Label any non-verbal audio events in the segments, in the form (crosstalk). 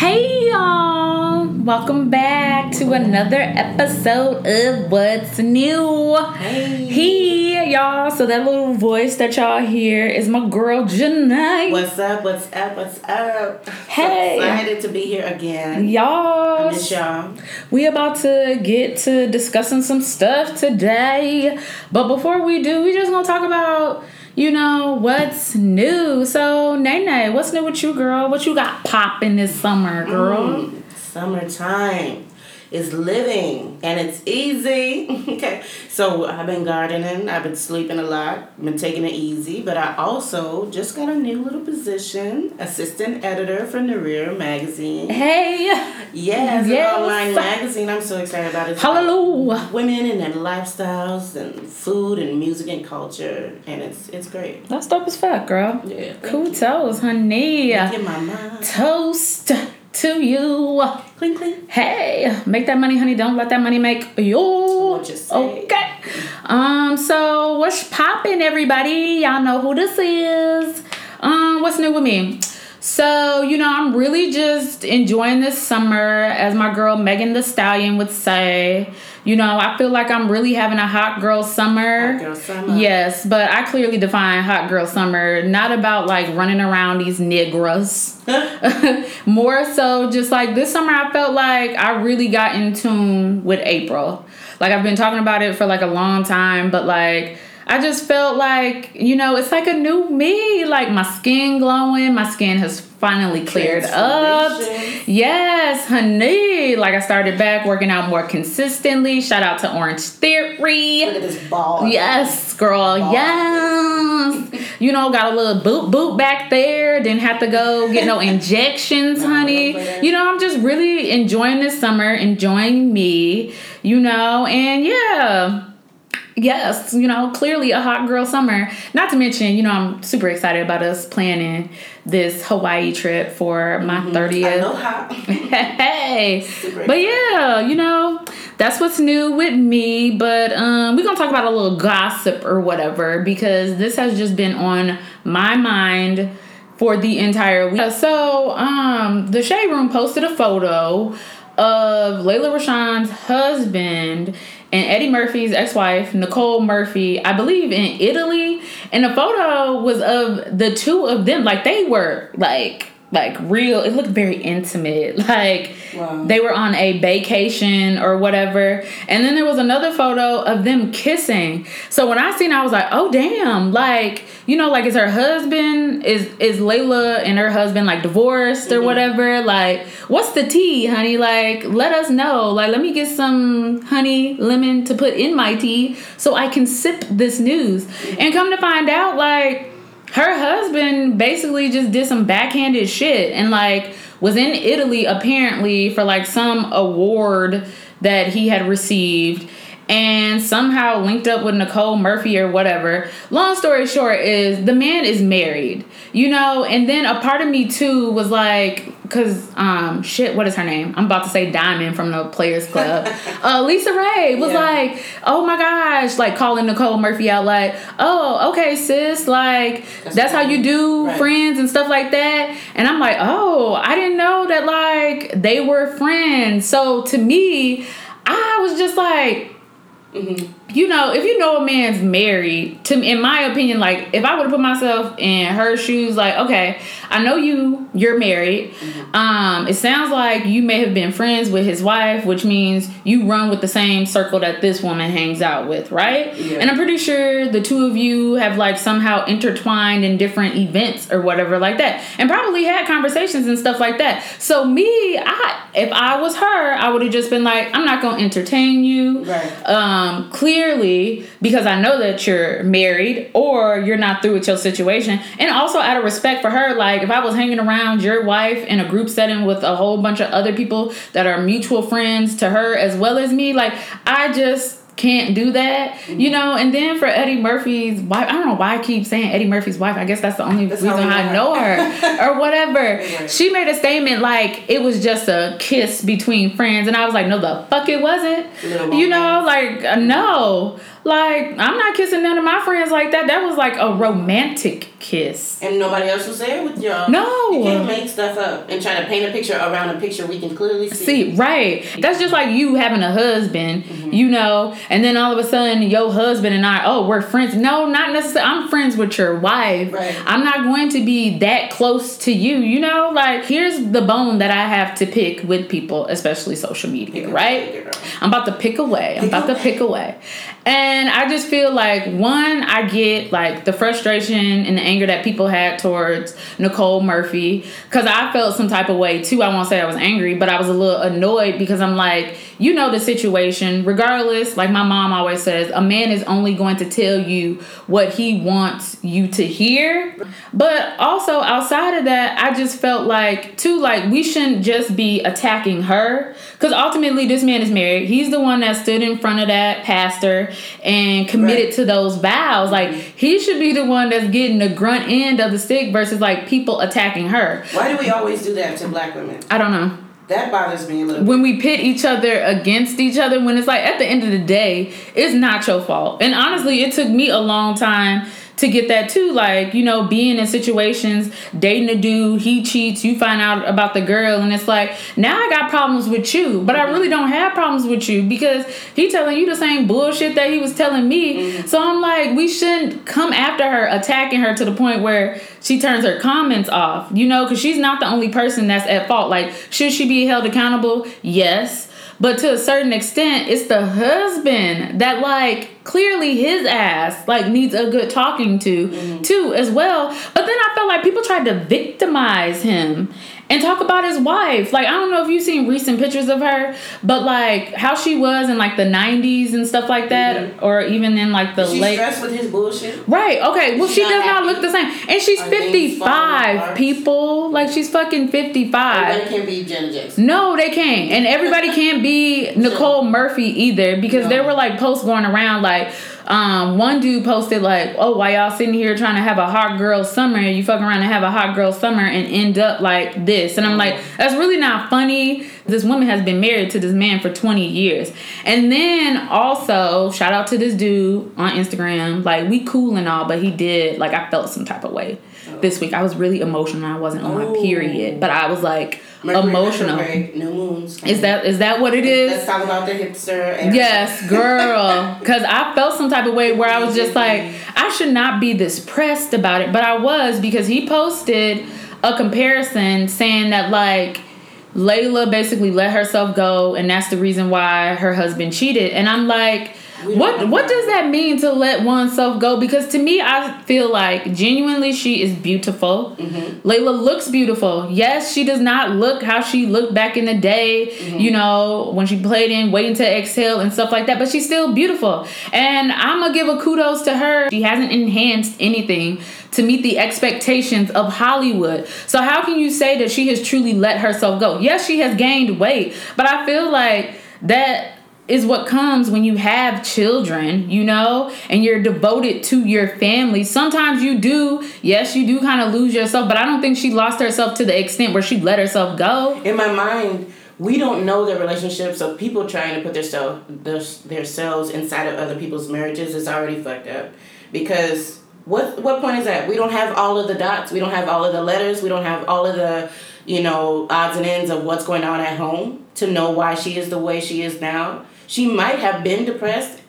Hey y'all! Welcome back to another episode of What's New. Hey. Hey y'all! So that little voice that y'all hear is my girl Janae. What's up? What's up? What's up? Hey. So excited to be here again. Y'all, miss y'all. we about to get to discussing some stuff today. But before we do, we just gonna talk about, you know, what's new. So, Nene, what's new with you, girl? What you got popping this summer, girl? Mm, summertime is living and it's easy. (laughs) okay. So I've been gardening, I've been sleeping a lot, been taking it easy, but I also just got a new little position, assistant editor for Narir magazine. Hey, Yes, Yes. an online magazine. I'm so excited about it. hallelujah. Women and their lifestyles and food and music and culture and it's it's great. That's dope as fuck, girl. Yeah. Cool you. toes, honey. Thank you, mama. Toast to you. Clink clink. Hey, make that money, honey. Don't let that money make you. Say. Okay. Um. So what's poppin', everybody? Y'all know who this is. Um. What's new with me? So you know, I'm really just enjoying this summer, as my girl Megan Thee Stallion would say. You know, I feel like I'm really having a hot girl summer. Hot girl summer. Yes, but I clearly define hot girl summer not about like running around these niggas. (laughs) (laughs) More so, just like this summer, I felt like I really got in tune with April. Like I've been talking about it for like a long time, but like I just felt like you know it's like a new me. Like my skin glowing, my skin has finally cleared up. Yes, honey. Like I started back working out more consistently. Shout out to Orange Theory. Look at this ball. Yes, girl. Yes. (laughs) You know, got a little boot boot back there. Didn't have to go get no injections, (laughs) honey. You know, I'm just really enjoying this summer, enjoying me, you know, and yeah. Yes, you know, clearly a hot girl summer. Not to mention, you know, I'm super excited about us planning this Hawaii trip for my 30th. Aloha. (laughs) hey Super but yeah you know that's what's new with me but um we're gonna talk about a little gossip or whatever because this has just been on my mind for the entire week so um the shade room posted a photo of Lela Rochon's husband and Eddie Murphy's ex-wife, Nicole Murphy, I believe in Italy. And the photo was of the two of them. Like they were like like real it looked very intimate. (laughs) Like Wow. they were on a vacation or whatever. And then there was another photo of them kissing. So when I seen I was like, oh damn. Like, you know, like is her husband is is Lela and her husband like divorced or mm-hmm. whatever? Like, what's the tea, honey? Like, let us know. Like, let me get some honey lemon to put in my tea so I can sip this news. And come to find out, like, her husband basically just did some backhanded shit and like was in Italy apparently for like some award that he had received and somehow linked up with Nicole Murphy or whatever. Long story short is the man is married, you know, and then a part of me too was like cuz um shit what is her name? I'm about to say Diamond from the Players Club. (laughs) uh LisaRaye was Yeah. like, "Oh my gosh," like calling Nicole Murphy out like, "Oh, okay, sis, like that's, That's how you do right. friends and stuff like that." And I'm like, "Oh, I didn't know that like they were friends." So to me, I was just like, Mm-hmm you know, if you know a man's married, to in my opinion, like if I would have put myself in her shoes, like, okay, I know you, you're married. Um, it sounds like you may have been friends with his wife, which means you run with the same circle that this woman hangs out with, right? Yeah. And I'm pretty sure the two of you have like somehow intertwined in different events or whatever like that, and probably had conversations and stuff like that. So me, I if I was her, I would have just been like, I'm not gonna entertain you Right. um, clearly because I know that you're married or you're not through with your situation. And also out of respect for her, like if I was hanging around your wife in a group setting with a whole bunch of other people that are mutual friends to her as well as me, like I just can't do that, you know. And then for Eddie Murphy's wife, I don't know why I keep saying Eddie Murphy's wife. I guess that's the only That's reason I know her (laughs) or whatever. She made a statement like it was just a kiss between friends, and I was like, no, the fuck it wasn't. You know, like uh, no, Like, I'm not kissing none of my friends like that. That was like a romantic kiss. And nobody else was there with y'all. No. You can't make stuff up and try to paint a picture around a picture we can clearly see. See, right. That's just like you having a husband, Mm-hmm. you know, and then all of a sudden your husband and I, oh, we're friends. No, not necessarily. I'm friends with your wife. Right. I'm not going to be that close to you, you know? Like, here's the bone that I have to pick with people, especially social media, Pick right? away. I'm about to pick away. I'm Pick about to pick away. And I just feel like one, I get like the frustration and the anger that people had towards Nicole Murphy because I felt some type of way too. I won't say I was angry, but I was a little annoyed because I'm like, you know, the situation. Regardless, like my mom always says, a man is only going to tell you what he wants you to hear. But also outside of that, I just felt like too, like we shouldn't just be attacking her because ultimately this man is married. He's the one that stood in front of that pastor and committed Right. to those vows. Like mm-hmm. he should be the one that's getting the grunt end of the stick versus like people attacking her. Why do we always do that to black women? I don't know. That bothers me a little. When we pit each other against each other, when it's like at the end of the day, it's not your fault. And honestly, it took me a long time to get that too. Like, you know, being in situations, dating a dude, he cheats, you find out about the girl, and it's like, now I got problems with you, but I really don't have problems with you because he telling you the same bullshit that he was telling me. Mm-hmm. So I'm like, we shouldn't come after her, attacking her to the point where she turns her comments off, you know, because she's not the only person that's at fault. Like, should she be held accountable? Yes. But to a certain extent, it's the husband that like clearly his ass like needs a good talking to mm-hmm. too as well. But then I felt like people tried to victimize him and talk about his wife. Like I don't know if you've seen recent pictures of her, but like how she was in like the 90s and stuff like that or even in like the late stressed with his bullshit. Right. Okay. Well, She's she does not look the same, and she's Are fifty-five. People like she's fucking fifty-five. Everybody can't be Janet Jackson. No, they can't, and everybody can't be (laughs) Nicole Murphy either because there No. were like posts going around like. Um, one dude posted like, "Oh, why y'all sitting here trying to have a hot girl summer? You fuck around and have a hot girl summer and end up like this." And I'm like, "That's really not funny." This woman has been married to this man for 20 years, and then also shout out to this dude on Instagram. Like, we cool and all, but he did like I felt some type of way this week. I was really emotional. I wasn't on my Oh. period, but I was like Mercury emotional. new moons. Is that is that what it is? Let's talk about the hipster. And Yes, (laughs) girl. Because I felt some type of way where I was just like, I should not be this pressed about it. But I was because he posted a comparison saying that, like, Lela basically let herself go, and that's the reason why her husband cheated. And I'm like, what what does that mean to let oneself go? Because to me, I feel like genuinely she is beautiful. Mm-hmm. Lela looks beautiful. Yes, she does not look how she looked back in the day, Mm-hmm. you know, when she played in Waiting to Exhale and stuff like that, but she's still beautiful. And I'm gonna give a kudos to her. She hasn't enhanced anything to meet the expectations of Hollywood. So how can you say that she has truly let herself go? Yes, she has gained weight, but I feel like that is what comes when you have children, you know, and you're devoted to your family. Sometimes you do, yes, you do kind of lose yourself, but I don't think she lost herself to the extent where she let herself go. in my mind, we don't know the relationship, so people trying to put their self their, their selves inside of other people's marriages is already fucked up. Because what what point is that? We don't have all of the dots. We don't have all of the letters. We don't have all of the you know odds and ends of what's going on at home to know why she is the way she is now. She might have been depressed,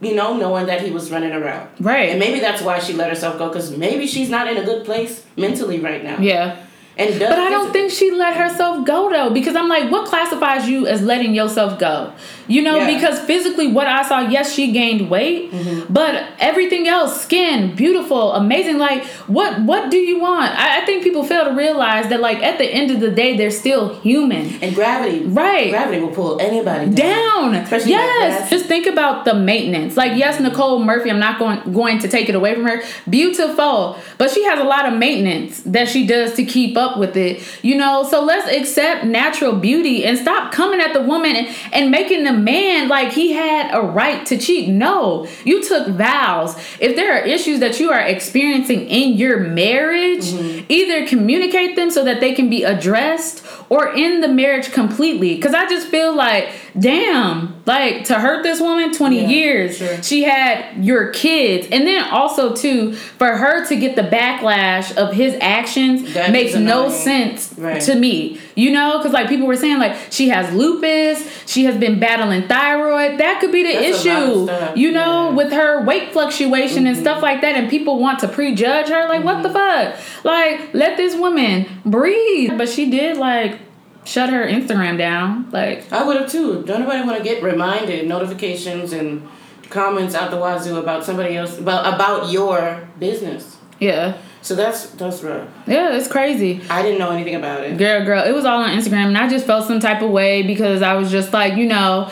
you know, knowing that he was running around. Right. And maybe that's why she let herself go because maybe she's not in a good place mentally right now. Yeah. And But I don't think she let herself go though, because I'm like, what classifies you as letting yourself go? You know, Yeah. because physically, what I saw, yes, she gained weight, mm-hmm. but everything else, skin, beautiful, amazing. Like, what what do you want? I, I think people fail to realize that, like, at the end of the day, they're still human. And gravity, Right. Gravity will pull anybody down. Down. Especially yes. Just think about the maintenance. Like, yes, Nicole Murphy, I'm not going going to take it away from her. Beautiful. But she has a lot of maintenance that she does to keep up with it. You know, so let's accept natural beauty and stop coming at the woman and, and making the man like he had a right to cheat. No, you took vows. If there are issues that you are experiencing in your marriage, mm-hmm. either communicate them so that they can be addressed or end the marriage completely. Because I just feel like, damn, like to hurt this woman 20 yeah, years, sure. she had your kids. And then also, too, for her to get the backlash of his actions that makes no sense right. to me. You know, because like people were saying, like she has lupus, she has been battling thyroid. That could be the That's issue, you know, yeah. with her weight fluctuation mm-hmm. and stuff like that. And people want to prejudge her. Like, mm-hmm. what the mm-hmm. fuck? Like, let this woman breathe. But she did like shut her Instagram down. Like I would have too. Don't nobody want to get reminded, notifications and comments out the wazoo about somebody else about about your business. Yeah. So that's that's rough. Yeah, it's crazy. I didn't know anything about it. Girl, girl, it was all on Instagram, and I just felt some type of way because I was just like, you know,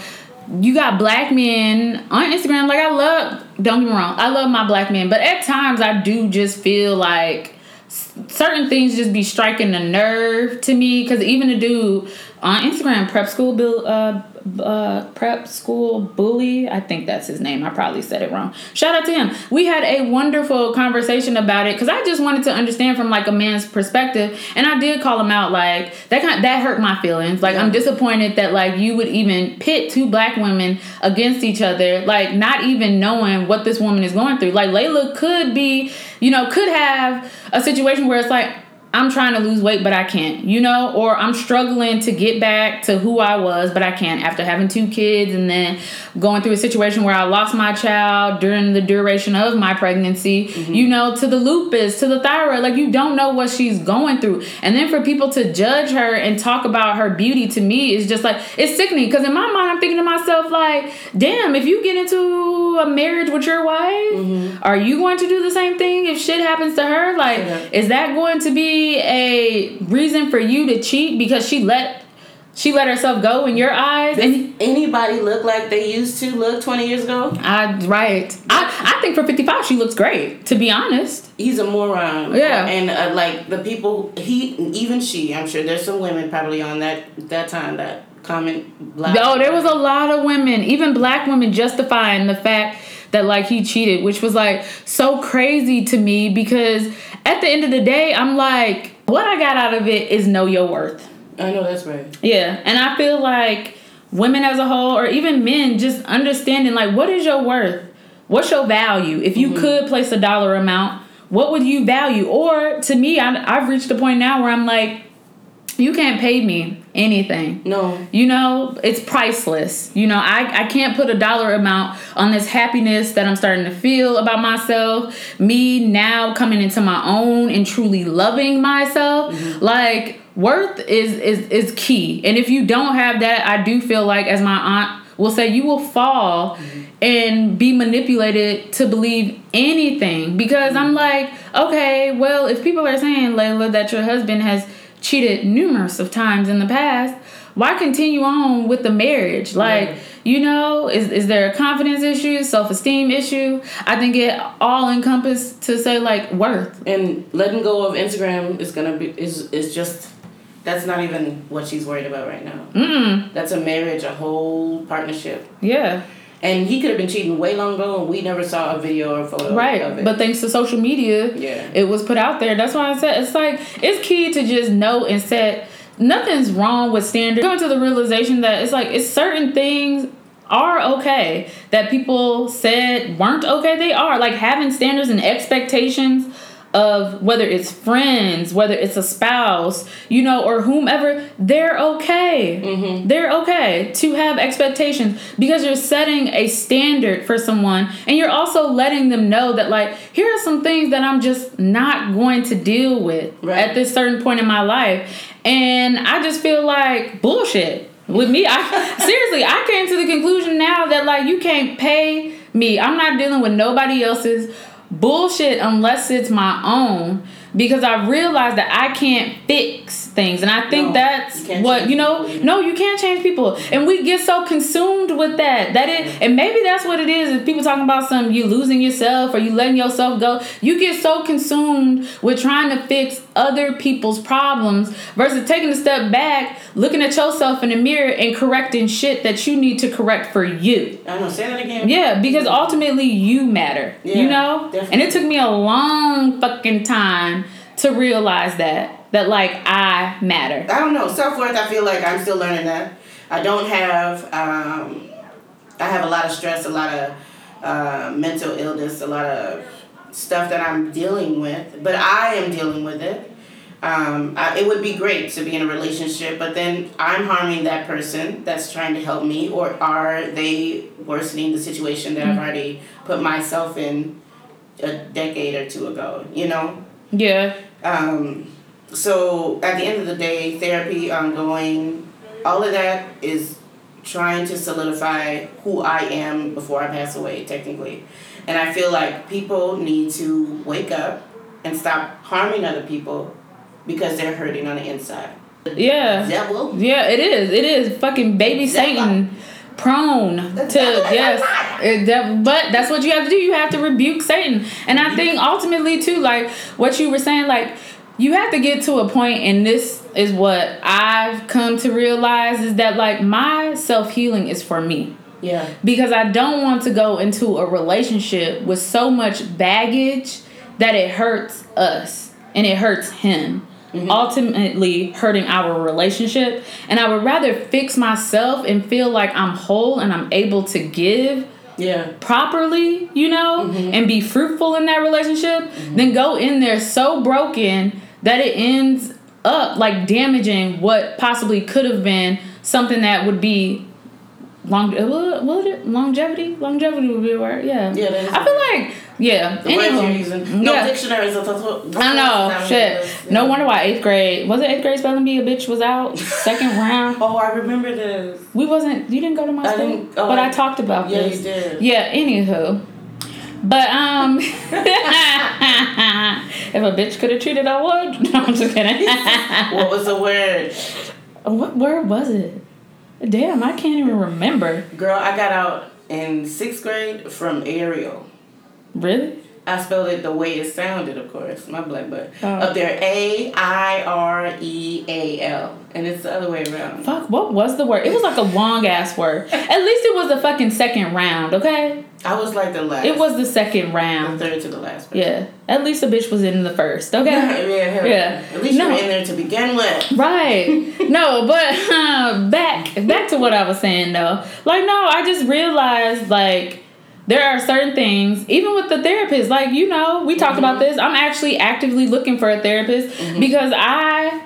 you got black men on Instagram. Like I love, don't get me wrong, I love my black men, but at times I do just feel like certain things just be striking the nerve to me because even a dude on Instagram, prep school bill, uh, uh, prep school bully. I think that's his name. I probably said it wrong. Shout out to him. We had a wonderful conversation about it because I just wanted to understand from like a man's perspective, and I did call him out. Like that kind that hurt my feelings. Like yeah. I'm disappointed that like you would even pit two black women against each other, like not even knowing what this woman is going through. Like Lela could be, you know, could have a situation where it's like I'm trying to lose weight, but I can't, you know, or I'm struggling to get back to who I was, but I can't after having two kids and then going through a situation where I lost my child during the duration of my pregnancy, mm-hmm. you know, to the lupus, to the thyroid. Like, you don't know what she's going through. And then for people to judge her and talk about her beauty to me is just like, it's sickening. Because in my mind, I'm thinking to myself, like, damn, if you get into a marriage with your wife, mm-hmm. are you going to do the same thing if shit happens to her? Like, yeah. is that going to be a reason for you to cheat because she let she let herself go in your eyes? Does and anybody look like they used to look 20 years ago? I right. I, I think for 55 she looks great to be honest. He's a moron. Yeah. And uh, like the people he even she i'm sure there's some women probably on that that time that comment black oh there was a lot of women even black women justifying the fact that like he cheated which was like so crazy to me because at the end of the day, I'm like, what I got out of it is know your worth. I know that's right. Yeah, and I feel like women as a whole, or even men, just understanding like, what is your worth? What's your value? If you mm-hmm. could place a dollar amount, what would you value? Or to me, I, I've reached a point now where I'm like, you can't pay me anything. No. You know, it's priceless. You know, I, I can't put a dollar amount on this happiness that I'm starting to feel about myself. Me now coming into my own and truly loving myself. Mm-hmm. Like worth is is is key. And if you don't have that, I do feel like as my aunt will say you will fall mm-hmm. and be manipulated to believe anything because mm-hmm. I'm like, okay, well, if people are saying Lela that your husband has cheated numerous of times in the past why continue on with the marriage? Like yeah. you know is, is there a confidence issue self-esteem issue? I think it all encompass to say like worth. And letting go of instagram is gonna be is is just that's not even what she's worried about right now. Mm-mm. that's a marriage a whole partnership. Yeah and he could have been cheating way long ago, and we never saw a video or photo of it. right. But thanks to social media, yeah, it was put out there. That's why I said it's like it's key to just know and set. Nothing's wrong with standards. Going to the realization that it's like it's certain things are okay that people said weren't okay. They are like having standards and expectations of whether it's friends, whether it's a spouse, you know, or whomever, they're okay. Mm-hmm. They're okay to have expectations because you're setting a standard for someone and you're also letting them know that, like, here are some things that I'm just not going to deal with right. at this certain point in my life. And I just feel like bullshit. With me, I (laughs) seriously, I came to the conclusion now that, like, you can't pay me. I'm not dealing with nobody else's bullshit unless it's my own because I realized that I can't fix things and i think No, that's you what you know people. no you can't change people and we get so consumed with that that it and maybe that's what it is if people talking about some you losing yourself or you letting yourself go you get so consumed with trying to fix other people's problems versus taking a step back looking at yourself in the mirror and correcting shit that you need to correct for you I don't. Say that again. yeah, because ultimately you matter. Yeah, you know? definitely. And it took me a long fucking time to realize that. That like I matter. I don't know. Self worth. I feel like I'm still learning that. I don't have. Um, I have a lot of stress, a lot of uh, mental illness, a lot of stuff that I'm dealing with. But I am dealing with it. Um, I, it would be great to be in a relationship, but then I'm harming that person that's trying to help me, or are they worsening the situation that I've already put myself in a decade or two ago? You know. Yeah. Um, so at the end of the day, therapy, ongoing, all of that is trying to solidify who I am before I pass away, technically. And I feel like people need to wake up and stop harming other people because they're hurting on the inside. Yeah. Devil. Yeah, it is. It is fucking baby Satan prone to yes uh, It- that- but that's what you have to do you have to rebuke satan and i think ultimately too like what you were saying like you have to get to a point and this is what i've come to realize is that like my self-healing is for me Yeah. because I don't want to go into a relationship with so much baggage that it hurts us and it hurts him. Mm-hmm. Ultimately, hurting our relationship. And I would rather fix myself and feel like I'm whole and I'm able to give Yeah. properly, you know, Mm-hmm. and be fruitful in that relationship Then go in there so broken that it ends up like damaging what possibly could have been something that would be long what, what it, longevity longevity would be a word yeah Yeah, i feel like yeah The words anywho. you're using. No yeah. dictionaries. That's what, I know, shit. No wonder why eighth grade was it eighth grade spelling bee a bitch was out second round. (laughs) Oh, I remember this. We wasn't. You didn't go to my I school, oh, but I, I- talked about Yeah, this. you did. Yeah. Anywho, but um, (laughs) (laughs) if a bitch could have cheated, I would. No, I'm just kidding. What was the word? what word was it? Damn, I can't even remember. Girl, I got out in sixth grade from aerial. Really? I spelled it the way it sounded, of course. My black butt. Oh. Up there, A I R E A L, and it's the other way around. Fuck. What was the word? It was like a long ass word. At least it was the fucking second round. Okay. I was like the last. It was the second round. the third to the last. person. Yeah. At least the bitch was in the first. Okay. (laughs) yeah, yeah. Yeah. At least No. you were in there to begin with. Right. (laughs) No, but uh, (laughs) back back to what I was saying though. Like no, I just realized like there are certain things, even with the therapist, like you know, we talked about mm-hmm. this. I'm actually actively looking for a therapist mm-hmm. because I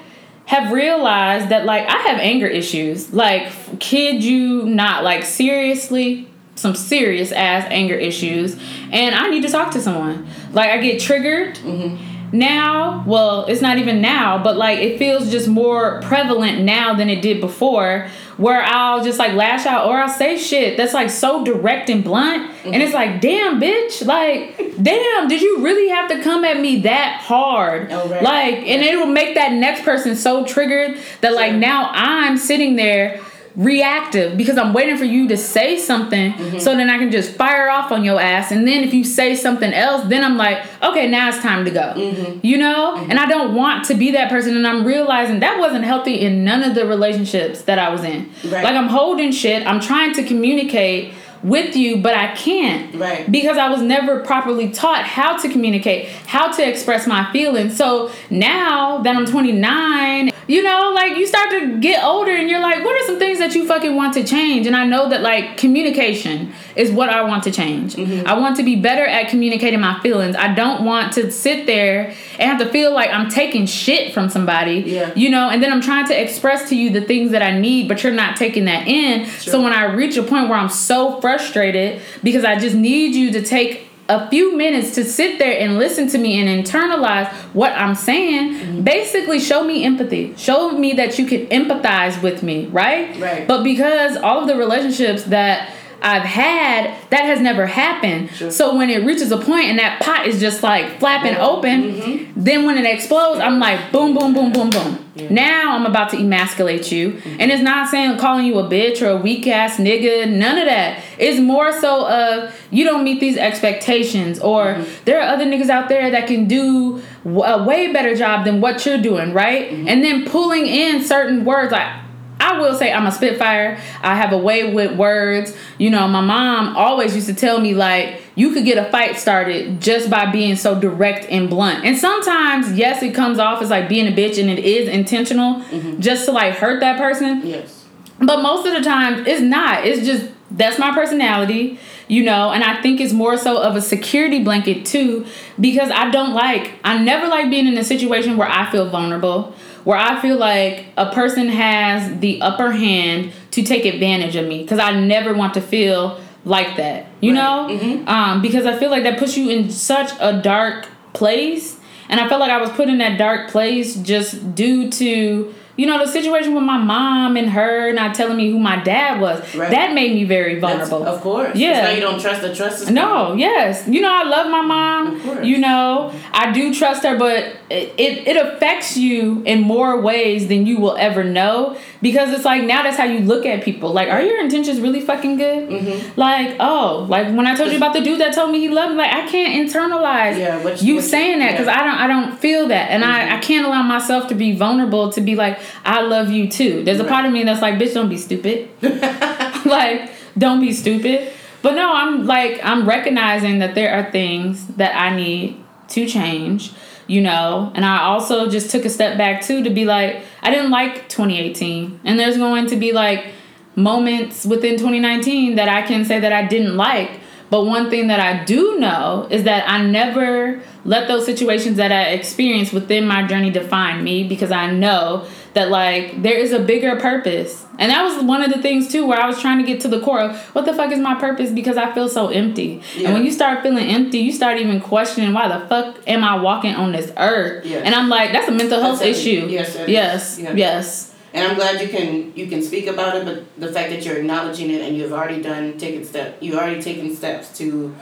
have realized that like I have anger issues. Like kid you not, like seriously some serious ass anger issues and I need to talk to someone. Like I get triggered mm-hmm. now well it's not even now but like it feels just more prevalent now than it did before where i'll just like lash out or i'll say shit that's like so direct and blunt and it's mm-hmm. like damn bitch like damn did you really have to come at me that hard Oh, right. like and it will make that next person so triggered that like Sure. now i'm sitting there reactive because I'm waiting for you to say something Mm-hmm. so then I can just fire off on your ass. And then if you say something else, then I'm like, okay, now it's time to go. Mm-hmm. You know? And I don't want to be that person. And I'm realizing that wasn't healthy in none of the relationships that I was in. Right. Like I'm holding shit, I'm trying to communicate with you, but I can't. Right. Because I was never properly taught how to communicate, how to express my feelings. So now that I'm 29, you know, like you start to get older and you're like, what are some things that you fucking want to change? And I know that like communication is what I want to change. Mm-hmm. I want to be better at communicating my feelings. I don't want to sit there and have to feel like I'm taking shit from somebody. Yeah. You know, and then I'm trying to express to you the things that I need, but you're not taking that in. So when I reach a point where I'm so frustrated because I just need you to take a few minutes to sit there and listen to me and internalize what I'm saying, Mm-hmm. basically show me empathy. Show me that you can empathize with me, right? Right. But because all of the relationships that I've had, that has never happened. Sure. So when it reaches a point and that pot is just like flapping open, Mm-hmm. then when it explodes, I'm like boom, boom, boom, boom, boom. Now I'm about to emasculate you. Mm-hmm. And it's not saying calling you a bitch or a weak ass nigga, none of that. It's more so of you don't meet these expectations or Mm-hmm. there are other niggas out there that can do a way better job than what you're doing, right? Mm-hmm. And then pulling in certain words like I will say I'm a spitfire. I have a way with words. You know, my mom always used to tell me like you could get a fight started just by being so direct and blunt. And sometimes, yes, it comes off as like being a bitch and it is intentional mm-hmm. just to like hurt that person. Yes. But most of the time, it's not. It's just that's my personality, you know, and I think it's more so of a security blanket too, because I don't like, I never like being in a situation where I feel vulnerable, where I feel like a person has the upper hand to take advantage of me, because I never want to feel like that, you Right. Mm-hmm. know, um, because I feel like that puts you in such a dark place, and I felt like I was put in that dark place just due to you know the situation with my mom and her not telling me who my dad was. Right. That made me very That's- vulnerable. of course. Yeah. You don't trust the trust No, yes. You know, I love my mom. Of course. You know, I do trust her, but it, it, it affects you in more ways than you will ever know because it's like now that's how you look at people. Like, are your intentions really fucking good? Mm-hmm. Like, oh, like when I told you about the dude that told me he loved me, like I can't internalize Yeah, what- you saying that because yeah. I don't I don't feel that, and Mm-hmm. I I can't allow myself to be vulnerable to be like I love you too. There's a Right. part of me that's like, bitch, don't be stupid. (laughs) (laughs) like don't be stupid but no i'm like i'm recognizing that there are things that i need to change you know and i also just took a step back too to be like i didn't like 2018 and there's going to be like moments within 2019 that i can say that i didn't like but one thing that i do know is that i never let those situations that i experienced within my journey define me because i know that like there is a bigger purpose. And that was one of the things too where i was trying to get to the core of what the fuck is my purpose? Because i feel so empty. Yeah. and when you start feeling empty you start even questioning why the fuck am i walking on this earth? Yes. and i'm like that's a mental health That's issue. Yes, is. yes yes. And I'm glad you can you can speak about it, but the fact that you're acknowledging it and you've already done taken step you've already taken steps to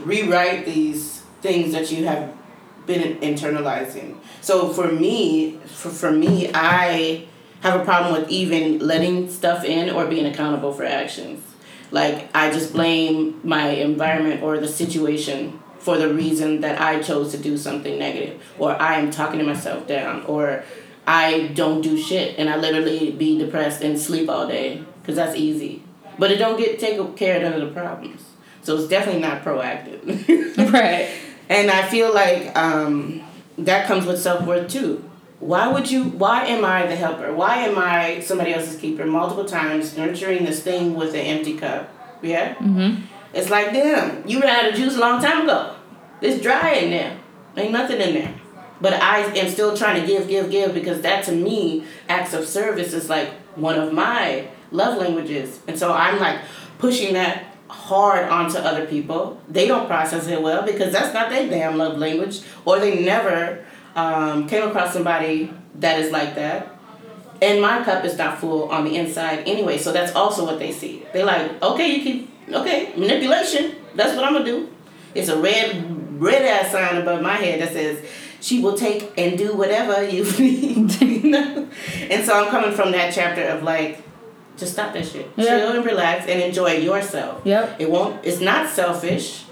rewrite these things that you have been internalizing. So for me, for, for me, I have a problem with even letting stuff in or being accountable for actions. Like I just blame my environment or the situation for the reason that I chose to do something negative or I am talking to myself down or I don't do shit and I literally be depressed and sleep all day because that's easy. But it don't get take care of none of the problems. So it's definitely not proactive. (laughs) right And I feel like um, that comes with self worth too. Why would you? Why am I the helper? Why am I somebody else's keeper multiple times, nurturing this thing with an empty cup? Yeah. mm-hmm. It's like damn, you ran out of juice a long time ago. It's dry in there. Ain't nothing in there. But I am still trying to give, give, give because that to me, acts of service is like one of my love languages. And so I'm like pushing that hard onto other people. They don't process it well because that's not their damn love language. Or they never um, came across somebody that is like that. And my cup is not full on the inside anyway, so that's also what they see. They're like, okay, you keep, okay, manipulation. That's what I'm gonna do. It's a red, red ass sign above my head that says, she will take and do whatever you (laughs) need. (laughs) And so I'm coming from that chapter of like, just stop that shit. Yeah. Chill and relax and enjoy yourself. Yep. It won't. It's not selfish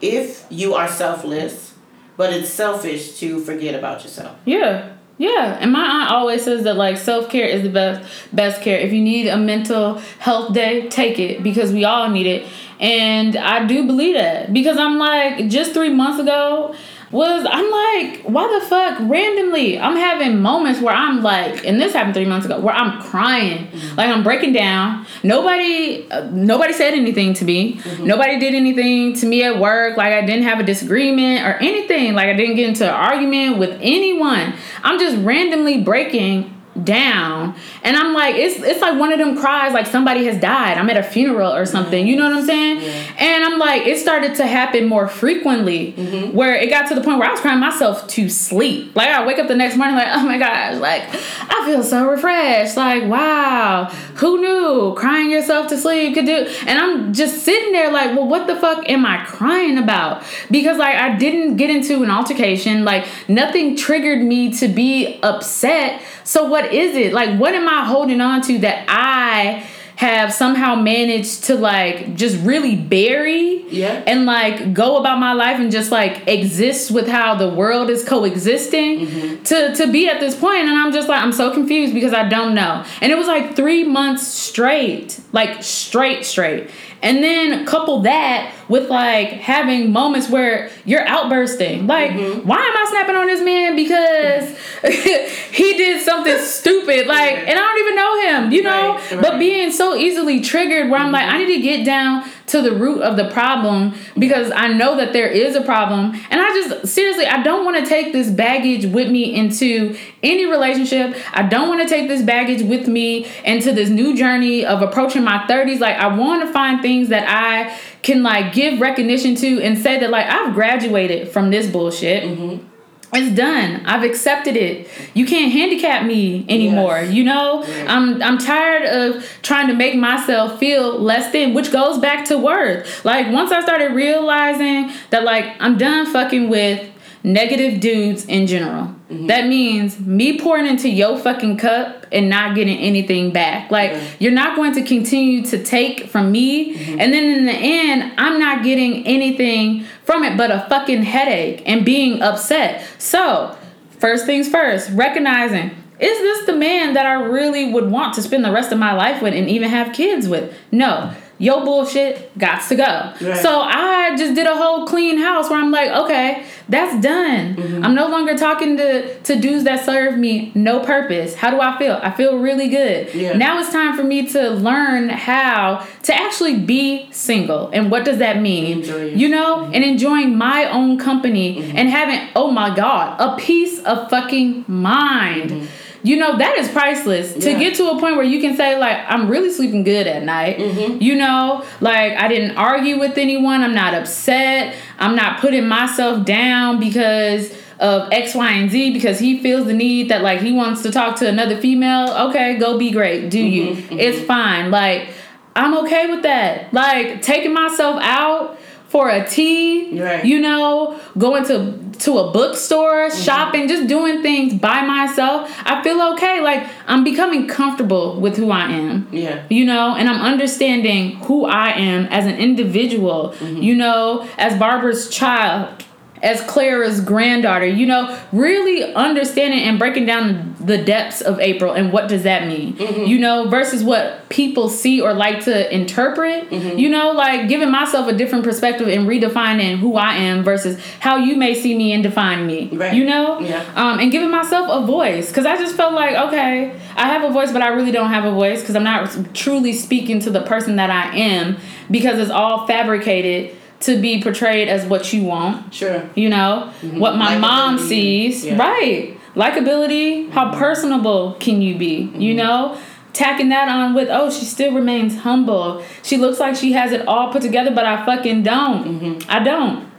if you are selfless, but it's selfish to forget about yourself. Yeah. Yeah. And my aunt always says that like self care is the best best care. If you need a mental health day, take it because we all need it. And I do believe that. Because I'm like, just three months ago was I'm like, why the fuck randomly? I'm having moments where I'm like, and this happened three months ago, where I'm crying, like I'm breaking down. Nobody, uh, nobody said anything to me. Nobody did anything to me at work. Like I didn't have a disagreement or anything. Like I didn't get into an argument with anyone. I'm just randomly breaking down. And i'm like it's it's like one of them cries like somebody has died. I'm at a funeral or something. You know what i'm saying? Yeah. and i'm like it started to happen more frequently Mm-hmm. where it got to the point where i was crying myself to sleep. Like i wake up the next morning like oh my gosh like i feel so refreshed. Like wow. Who knew? Crying yourself to sleep could do. And i'm just sitting there like well what the fuck am i crying about? Because like i didn't get into an altercation. Like nothing triggered me to be upset. So what is it like what am i holding on to that i have somehow managed to like just really bury Yeah. and like go about my life and just like exist with how the world is coexisting mm-hmm. to to be at this point and I'm just like I'm so confused because I don't know. And it was like 3 months straight, like straight straight. And then couple that with like having moments where you're outbursting. Like, mm-hmm. why am I snapping on this man because (laughs) he did something stupid? Like, and I don't even know him, you know? Right, But being so easily triggered where I'm like, I mm-hmm. need to get down to the root of the problem because I know that there is a problem. And I just seriously, I don't want to take this baggage with me into any relationship. I don't want to take this baggage with me into this new journey of approaching my 30s. Like, I want to find things that I can like give recognition to and say that like I've graduated from this bullshit. Mm-hmm. It's done. I've accepted it. You can't handicap me anymore. Yes. You know, Right. I'm I'm tired of trying to make myself feel less than, which goes back to worth. Like once I started realizing that like I'm done fucking with negative dudes in general. Mm-hmm. That means me pouring into your fucking cup and not getting anything back. Like Right. you're not going to continue to take from me mm-hmm. and then in the end I'm not getting anything from it but a fucking headache and being upset. So, first things first, recognizing is this the man that I really would want to spend the rest of my life with and even have kids with? No. Yo bullshit got to go. Right. So I just did a whole clean house where I'm like, okay, that's done. Mm-hmm. I'm no longer talking to to dudes that serve me no purpose. How do I feel? I feel really good. Yeah. Now it's time for me to learn how to actually be single. And what does that mean? You know, and enjoying my own company Mm-hmm. and having, oh my God, a peace of fucking mind. You know, that is priceless. To Mm-hmm. Get to a point where you can say, like, I'm really sleeping good at night. Mm-hmm. You know, like, I didn't argue with anyone. I'm not upset. I'm not putting myself down because of X, Y, and Z because he feels the need that, like, he wants to talk to another female. Okay, go be great. Do you? Mm-hmm. It's fine. Like, I'm okay with that. Like, taking myself out for a tea, Right. you know, going to to a bookstore, mm-hmm. shopping, just doing things by myself. I feel okay. Like I'm becoming comfortable with who I am. Yeah. You know, and I'm understanding who I am as an individual, mm-hmm. you know, as Barbara's child, as Clara's granddaughter, you know, really understanding and breaking down the depths of April and what does that mean, you know, versus what people see or like to interpret, you know, like giving myself a different perspective and redefining who I am versus how you may see me and define me, Right. you know, Yeah. um, and giving myself a voice because I just felt like okay, I have a voice, but I really don't have a voice because I'm not truly speaking to the person that I am because it's all fabricated to be portrayed as what you want. Sure. You know mm-hmm. what my mom sees, Yeah. right? Likability. How mm-hmm. personable can you be? You mm-hmm. know. Tacking that on with, oh, she still remains humble. She looks like she has it all put together, but I fucking don't. I don't.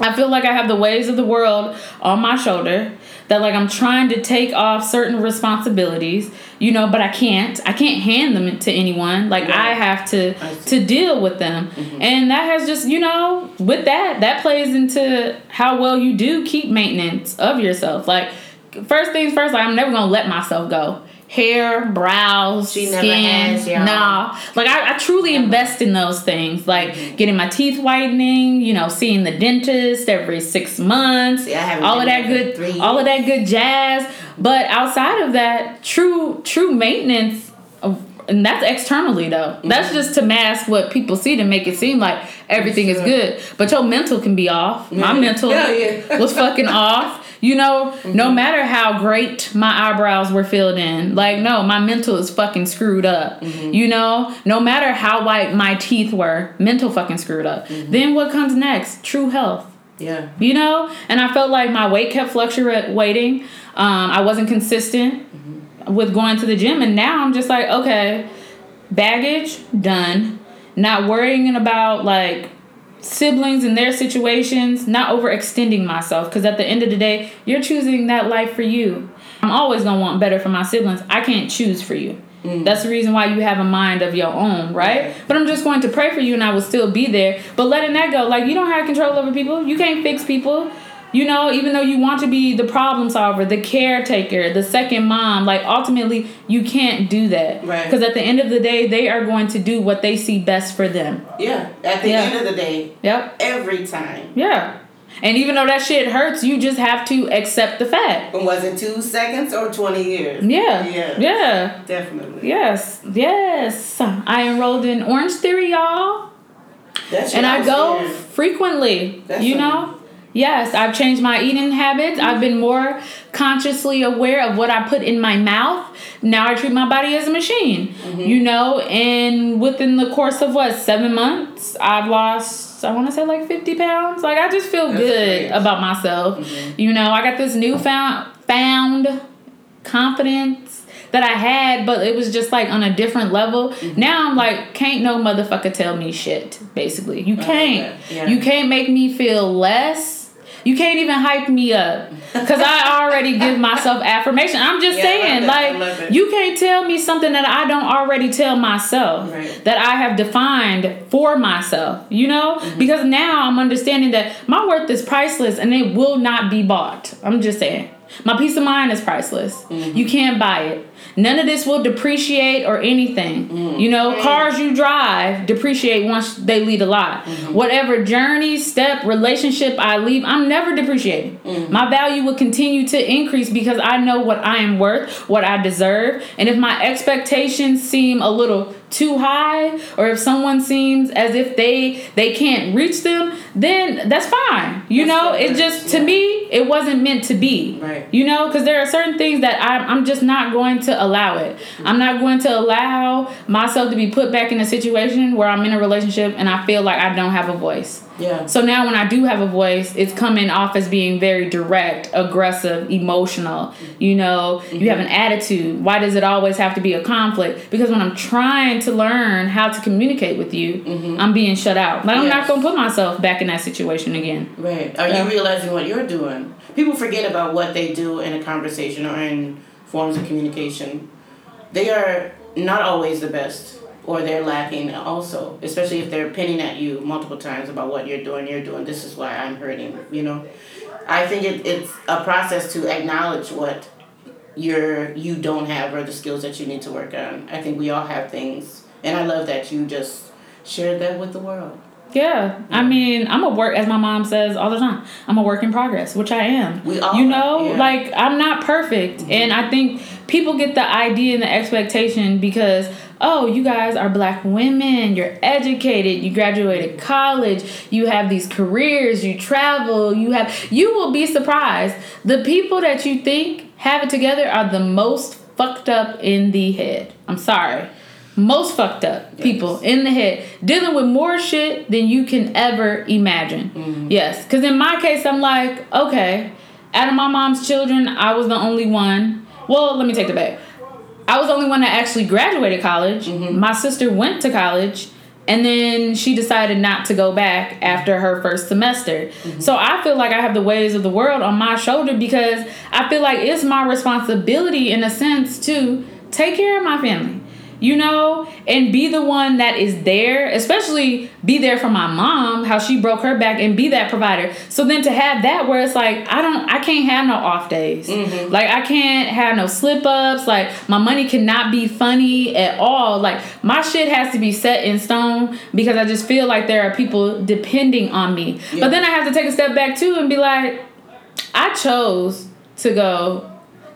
I feel like I have the ways of the world on my shoulder. That like I'm trying to take off certain responsibilities, you know, but I can't. I can't hand them to anyone. Like I have to I to deal with them. Mm-hmm. And that has just, you know, with that, that plays into how well you do keep maintenance of yourself. Like first things first, like I'm never gonna let myself go. Hair, brows, She skin, never has, nah. Like I, I truly invest in those things, like Mm-hmm. getting my teeth whitening, you know, seeing the dentist every six months, See, all of that good, three all of that good jazz. But outside of that, true, true maintenance, of- and that's externally though. That's just to mask what people see to make it seem like everything is good. But your mental can be off. My (laughs) mental Hell yeah. was fucking (laughs) off. You know, no mm-hmm. matter how great my eyebrows were filled in, like, no, my mental is fucking screwed up. Mm-hmm. You know, no matter how white my teeth were, mental fucking screwed up. Mm-hmm. Then what comes next? True health. Yeah. You know, and I felt like my weight kept fluctuating. Um, I wasn't consistent. with going to the gym and now I'm just like, okay, baggage done. Not worrying about like siblings and their situations, not overextending myself because at the end of the day, you're choosing that life for you. I'm always going to want better for my siblings. I can't choose for you. Mm. That's the reason why you have a mind of your own, right? But I'm just going to pray for you and I will still be there. But letting that go, like you don't have control over people. You can't fix people. You know, even though you want to be the problem solver, the caretaker, the second mom, like ultimately you can't do that. Right. Because at the end of the day, they are going to do what they see best for them. Yeah. At the Yeah. end of the day. Yep. Every time. Yeah. And even though that shit hurts, you just have to accept the fact. It two seconds or 20 years? Yeah. Yeah. Yeah. Definitely. Yes. Yes. I enrolled in Orange Theory, y'all. That's and I go frequently. That's you know? Yes, I've changed my eating habits. I've been more consciously aware of what I put in my mouth. Now I treat my body as a machine. Mm-hmm. You know, and within the course of what, seven months, I've lost, I want to say like 50 pounds. Like, I just feel That's good great. Mm-hmm. about myself. You know, I got this newfound found confidence that I had, but it was just like on a different level. Mm-hmm. Now I'm like, can't no motherfucker tell me shit, basically. You can't. Yeah. You can't make me feel less. You can't even hype me up. Cause I already give myself affirmation. I'm just Yeah, saying, that. I love like, you can't tell me something that I don't already tell myself. Right. That I have defined for myself. You know? Mm-hmm. Because now I'm understanding that my worth is priceless and it will not be bought. I'm just saying. My peace of mind is priceless. Mm-hmm. You can't buy it. None of this will depreciate or anything. Mm-hmm. You know, cars you drive depreciate once they lead a lot. Mm-hmm. Whatever journey, step, relationship I leave, I'm never depreciating. Mm-hmm. My value will continue to increase because I know what I am worth, what I deserve. And if my expectations seem a little too high or if someone seems as if they they can't reach them then that's fine you That's know it just to yeah. me it wasn't meant to be Right. you know because there are certain things that I'm, I'm just not going to allow it i'm not going to allow myself to be put back in a situation where i'm in a relationship and i feel like i don't have a voice Yeah. so now when I do have a voice, it's coming off as being very direct, aggressive, emotional. You know, you mm-hmm. have an attitude. Why does it always have to be a conflict? Because when I'm trying to learn how to communicate with you, mm-hmm. I'm being shut out. Like I'm not gonna put myself back in that situation again. Right. Are Yeah. you realizing what you're doing? People forget about what they do in a conversation or in forms of communication. They are not always the best, or they're lacking also, especially if they're pinning at you multiple times about what you're doing. You're doing this is why I'm hurting. You know, I think it, it's a process to acknowledge what you're you don't have or the skills that you need to work on. I think we all have things, and I love that you just shared that with the world. Yeah, I mean, I'm a work, as my mom says all the time. I'm a work in progress, which I am. We all you know, yeah. like I'm not perfect, mm-hmm. and I think people get the idea and the expectation because oh, you guys are black women, you're educated, you graduated college, you have these careers, you travel, you have. You will be surprised. The people that you think have it together are the most fucked up in the head. I'm sorry. Most fucked up people in the head dealing with more shit than you can ever imagine. Mm-hmm. Yes, because in my case, I'm like, okay, out of my mom's children, I was the only one. Well, let me take it back. I was the only one that actually graduated college. Mm-hmm. My sister went to college and then she decided not to go back after her first semester. Mm-hmm. So I feel like I have the ways of the world on my shoulder because I feel like it's my responsibility in a sense to take care of my family. You know, and be the one that is there, especially be there for my mom, how she broke her back and be that provider. So then to have that where it's like, I don't, I can't have no off days. Mm-hmm. Like, I can't have no slip ups. Like, my money cannot be funny at all. Like, my shit has to be set in stone because I just feel like there are people depending on me. Yeah. But then I have to take a step back too and be like, I chose to go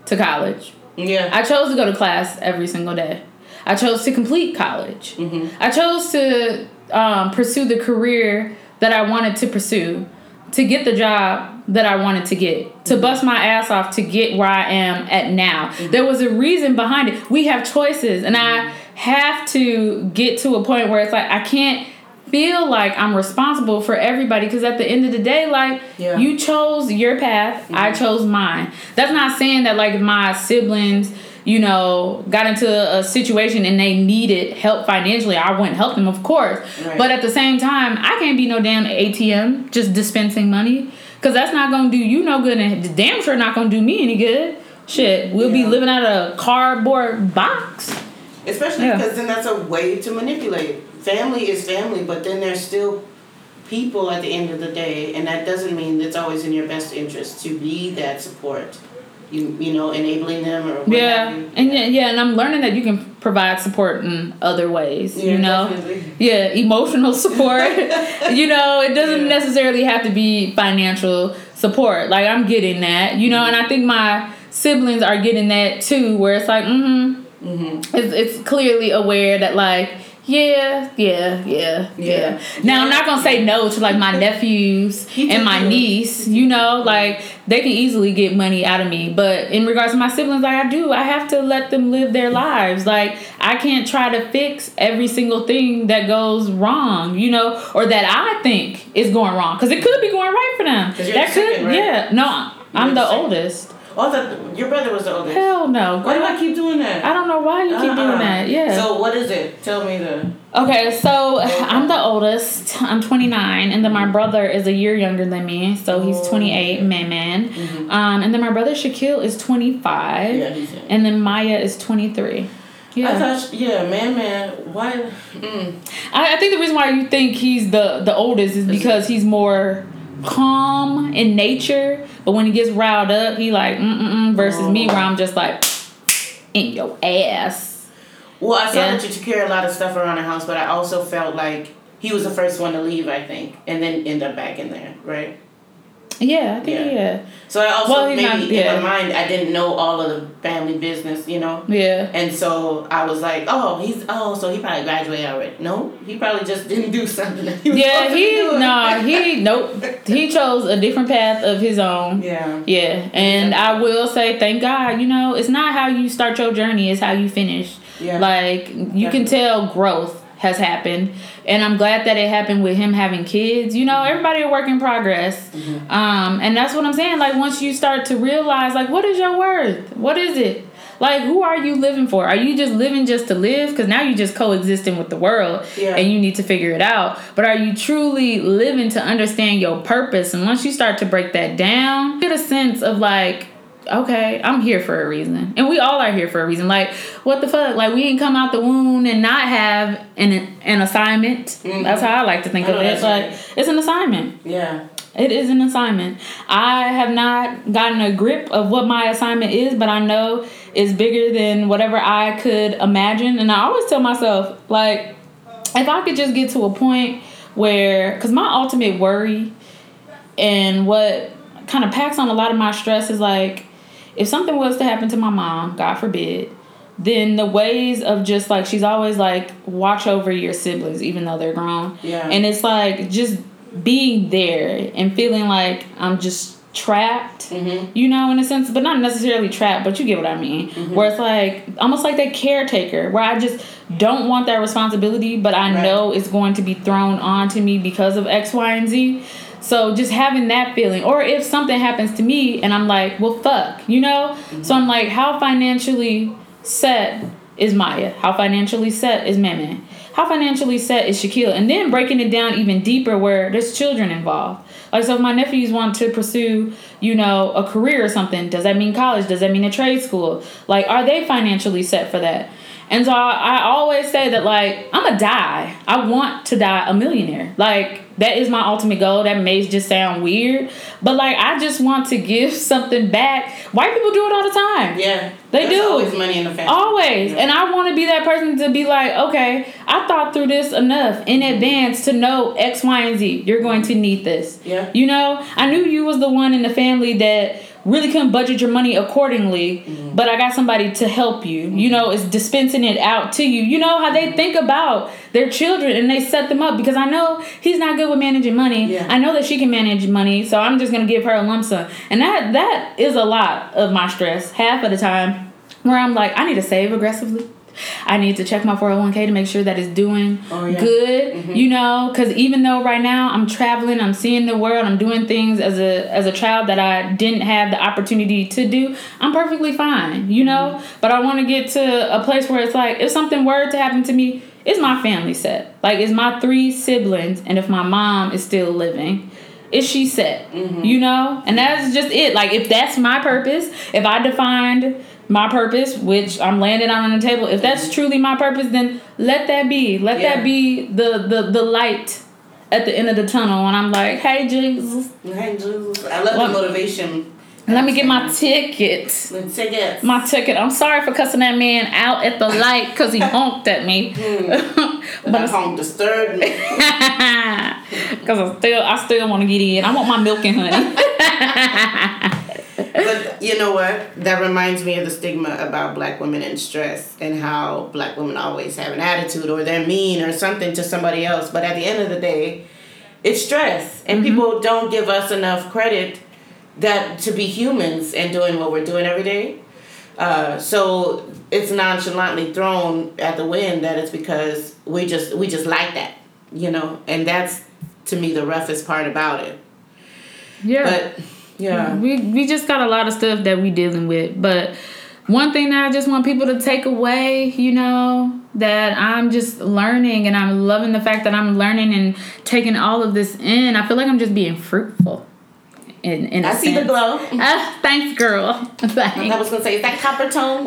to college. Yeah. I chose to go to class every single day. I chose to complete college. Mm-hmm. I chose to um, pursue the career that I wanted to pursue, to get the job that I wanted to get, to mm-hmm. bust my ass off to get where I am at now. Mm-hmm. There was a reason behind it. We have choices, and I have to get to a point where it's like I can't feel like I'm responsible for everybody because at the end of the day, like Yeah. you chose your path, I chose mine. That's not saying that like my siblings, you know, got into a situation and they needed help financially, I wouldn't help them, of course. Right. But at the same time, I can't be no damn ATM just dispensing money. Cause that's not gonna do you no good and damn sure not gonna do me any good. Shit, we'll be living out of a cardboard box. Especially Yeah. because then that's a way to manipulate. Family is family, but then there's still people at the end of the day, and that doesn't mean it's always in your best interest to be that support. You you know, enabling them or Yeah, and yeah, yeah, and I'm learning that you can provide support in other ways. Yeah, you know, definitely. yeah, emotional support. (laughs) you know, it doesn't Yeah. necessarily have to be financial support. Like I'm getting that, you know, and I think my siblings are getting that too, where it's like, mm-hmm, Mm-hmm. it's, it's clearly aware that like. Yeah, yeah, yeah, yeah. Yeah. Now I'm not gonna say no to like my (laughs) nephews and my niece. You know, like they can easily get money out of me. But in regards to my siblings, like I do, I have to let them live their lives. Like I can't try to fix every single thing that goes wrong, you know, or that I think is going wrong, because it could be going right for them. That could, second, right? yeah. No, I'm You're the the second. oldest. Oh, the, your brother was the oldest. Hell no. Why do I keep doing that? I don't know why you keep doing Uh-uh. that. Yeah. So what is it? Tell me the. Okay, so I'm the oldest. I'm 29, and then my brother is a year younger than me, so he's Oh, 28, man, man. Um, and then my brother Shaquille is 25, Yeah, he's and then Maya is 23. Yeah, I thought, yeah, man, man. Why? Mm. I, I think the reason why you think he's the the oldest is because he's more calm in nature, but when he gets riled up, he like mm mm. Versus me, where I'm just like in your ass. Well, I saw Yeah. that you took care of a lot of stuff around the house, but I also felt like he was the first one to leave, I think, and then end up back in there, right? Yeah, I think Yeah. yeah, So I also Well, maybe not- in my mind I didn't know all of the family business, you know. yeah. And so I was like, oh, he's oh, so he probably graduated already. No, he probably just didn't do something. That (laughs) he was Yeah, he nah, he nope. He chose a different path of his own. Yeah. Yeah, and I will say, thank God. You know, it's not how you start your journey; it's how you finish. Yeah. Like you can tell growth has happened, and I'm glad that it happened with him having kids. You know, everybody a work in progress, Mm-hmm. um, and that's what I'm saying. Like once you start to realize, like, what is your worth? What is it? Like, who are you living for? Are you just living just to live? Because now you're just coexisting with the world, Yeah. and you need to figure it out. But are you truly living to understand your purpose? And once you start to break that down, get a sense of like, okay, I'm here for a reason, and we all are here for a reason. Like, what the fuck? Like, we didn't come out the womb and not have an an assignment. That's how I like to think of it. Like, right. it's an assignment. Yeah. It is an assignment. I have not gotten a grip of what my assignment is, but I know it's bigger than whatever I could imagine. And I always tell myself, like, if I could just get to a point where, because my ultimate worry and what kind of packs on a lot of my stress is like, if something was to happen to my mom, God forbid, then the ways of just like she's always like watch over your siblings even though they're grown. Yeah. And it's like just being there and feeling like I'm just trapped, Mhm. you know, in a sense, but not necessarily trapped, but you get what I mean. Mm-hmm. Where it's like almost like that caretaker, where I just don't want that responsibility, but I Right. know it's going to be thrown onto me because of X, Y, and Z. So just having that feeling, or if something happens to me and I'm like, well, fuck, you know? Mm-hmm. So I'm like, how financially set is Maya? How financially set is Meme? How financially set is Shaquille? And then breaking it down even deeper where there's children involved. Like, so if my nephews want to pursue, you know, a career or something, does that mean college? Does that mean a trade school? Like, are they financially set for that? And so I, I always say that, like, I'm to die. I want to die a millionaire. Like, that is my ultimate goal. That may just sound weird, but like, I just want to give (laughs) something back. White people do it all the time. Yeah. They do. always money in the family. Always. Yeah. And I want to be that person to be like, okay, I thought through this enough in advance to know X, Y, and Z. You're going to need this. Yeah. You know, I knew you was the one in the family that really couldn't budget your money accordingly, Mm-hmm. but I got somebody to help you. You know, it's dispensing it out to you. You know how they think about their children and they set them up because I know he's not good with managing money. Yeah. I know that she can manage money, so I'm just gonna give her a lump sum. And that that is a lot of my stress half of the time where I'm like, I need to save aggressively. I need to check my 401k to make sure that it's doing Oh, yeah. good, Mhm. you know, cuz even though right now I'm traveling, I'm seeing the world, I'm doing things as a as a child that I didn't have the opportunity to do, I'm perfectly fine, you know? Mm-hmm. But I want to get to a place where it's like if something were to happen to me, is my family set? Like is my three siblings and if my mom is still living, is she set? Mm-hmm. You know? And that's just it. Like if that's my purpose, if I defined my purpose, which I'm landing on the table, if that's truly my purpose, then let that be. Let Mm-hmm. Yeah. that be the, the the light at the end of the tunnel. And I'm like, hey Jesus, Hey, Jesus. I love What? the motivation. let me get my ticket. The tickets. My ticket. I'm sorry for cussing that man out at the (laughs) light because he honked at me. (laughs) but that home disturbed me. (laughs) Because I still, I still want to get in. I want my milk and honey. But you know what? That reminds me of the stigma about black women and stress and how black women always have an attitude or they're mean or something to somebody else. But at the end of the day, it's stress. And people don't give us enough credit that to be humans and doing what we're doing every day. Uh, so it's nonchalantly thrown at the wind that it's because we just we just like that, you know, and that's to me the roughest part about it. yeah. But yeah, We we just got a lot of stuff that we dealing with, but one thing that I just want people to take away, you know, that I'm just learning and I'm loving the fact that I'm learning and taking all of this in. I feel like I'm just being fruitful. In, in I see the glow. (laughs) Ah, thanks, girl. (laughs) Thanks. I was gonna say, is that Coppertone?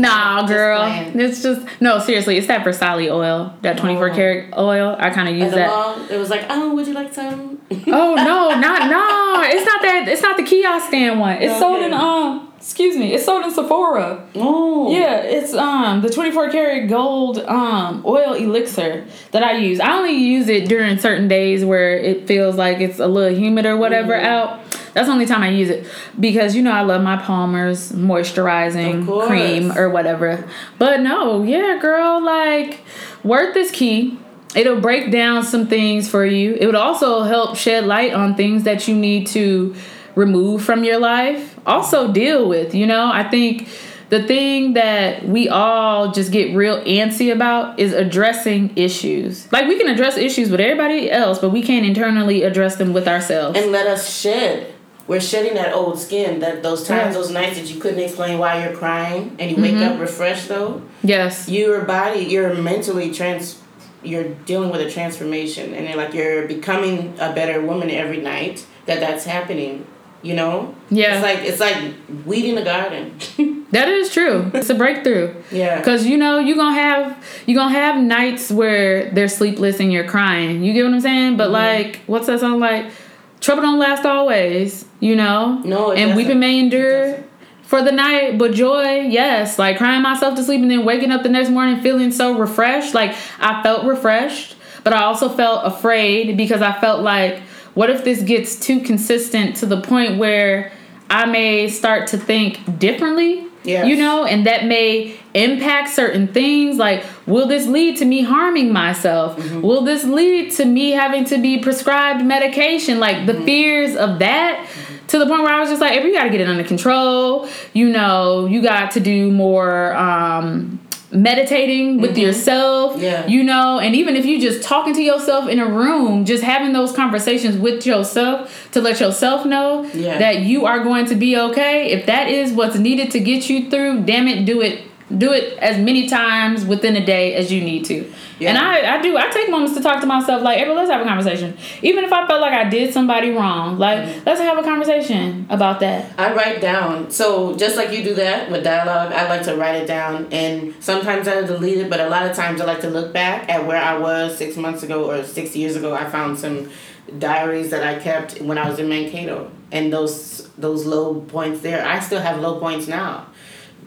nah, girl. playing. It's just no, seriously. It's that Versali oil, that twenty four Oh. karat oil. I kind of use that. along, it was like, oh, would you like some? Oh no, not (laughs) no. It's not that. It's not the kiosk stand one. It's sold in Okay. um. Excuse me. It's sold in Sephora. Oh. Yeah, it's um the twenty four karat gold um oil elixir that I use. I only use it during certain days where it feels like it's a little humid or whatever Mm-hmm. out. That's the only time I use it because you know I love my Palmer's moisturizing cream or whatever. But no, yeah, girl, like worth is key. It'll break down some things for you. It would also help shed light on things that you need to remove from your life. Also deal with, you know? I think the thing that we all just get real antsy about is addressing issues. Like we can address issues with everybody else, but we can't internally address them with ourselves. And let us shed. We're shedding that old skin. That those times. Mm-hmm. those nights that you couldn't explain why you're crying, and you wake up refreshed though. yes. Your body, you're mentally trans. You're dealing with a transformation, and like you're becoming a better woman every night. That that's happening. You know. Yeah. It's like it's like weeding a garden. (laughs) That is true. It's a breakthrough. yeah. Cause you know you're gonna have you're gonna have nights where they're sleepless and you're crying. You get what I'm saying? But mm-hmm. like, what's that song like? Trouble don't last always. You know. No, and doesn't. weeping may endure for the night, but joy, yes. Like crying myself to sleep and then waking up the next morning feeling so refreshed. Like I felt refreshed, but I also felt afraid because I felt like, what if this gets too consistent to the point where I may start to think differently? Yes. You know, and that may impact certain things. Like, will this lead to me harming myself? Will this lead to me having to be prescribed medication? Like, the fears of that to the point where I was just like, April, you got to get it under control. You know, you got to do more um, meditating with mm-hmm. yourself. Yeah. You know, and even if you just talking to yourself in a room, just having those conversations with yourself to let yourself know Yeah. that you are going to be okay. If that is what's needed to get you through, damn it, do it. Do it as many times within a day as you need to. Yeah. And I, I do. I take moments to talk to myself like, April, let's have a conversation. Even if I felt like I did somebody wrong, like, Mm-hmm. let's have a conversation about that. I write down. So just like you do that with dialogue, I like to write it down, and sometimes I delete it, but a lot of times I like to look back at where I was six months ago or six years ago. I found some diaries that I kept when I was in Mankato, and those those low points there. I still have low points now.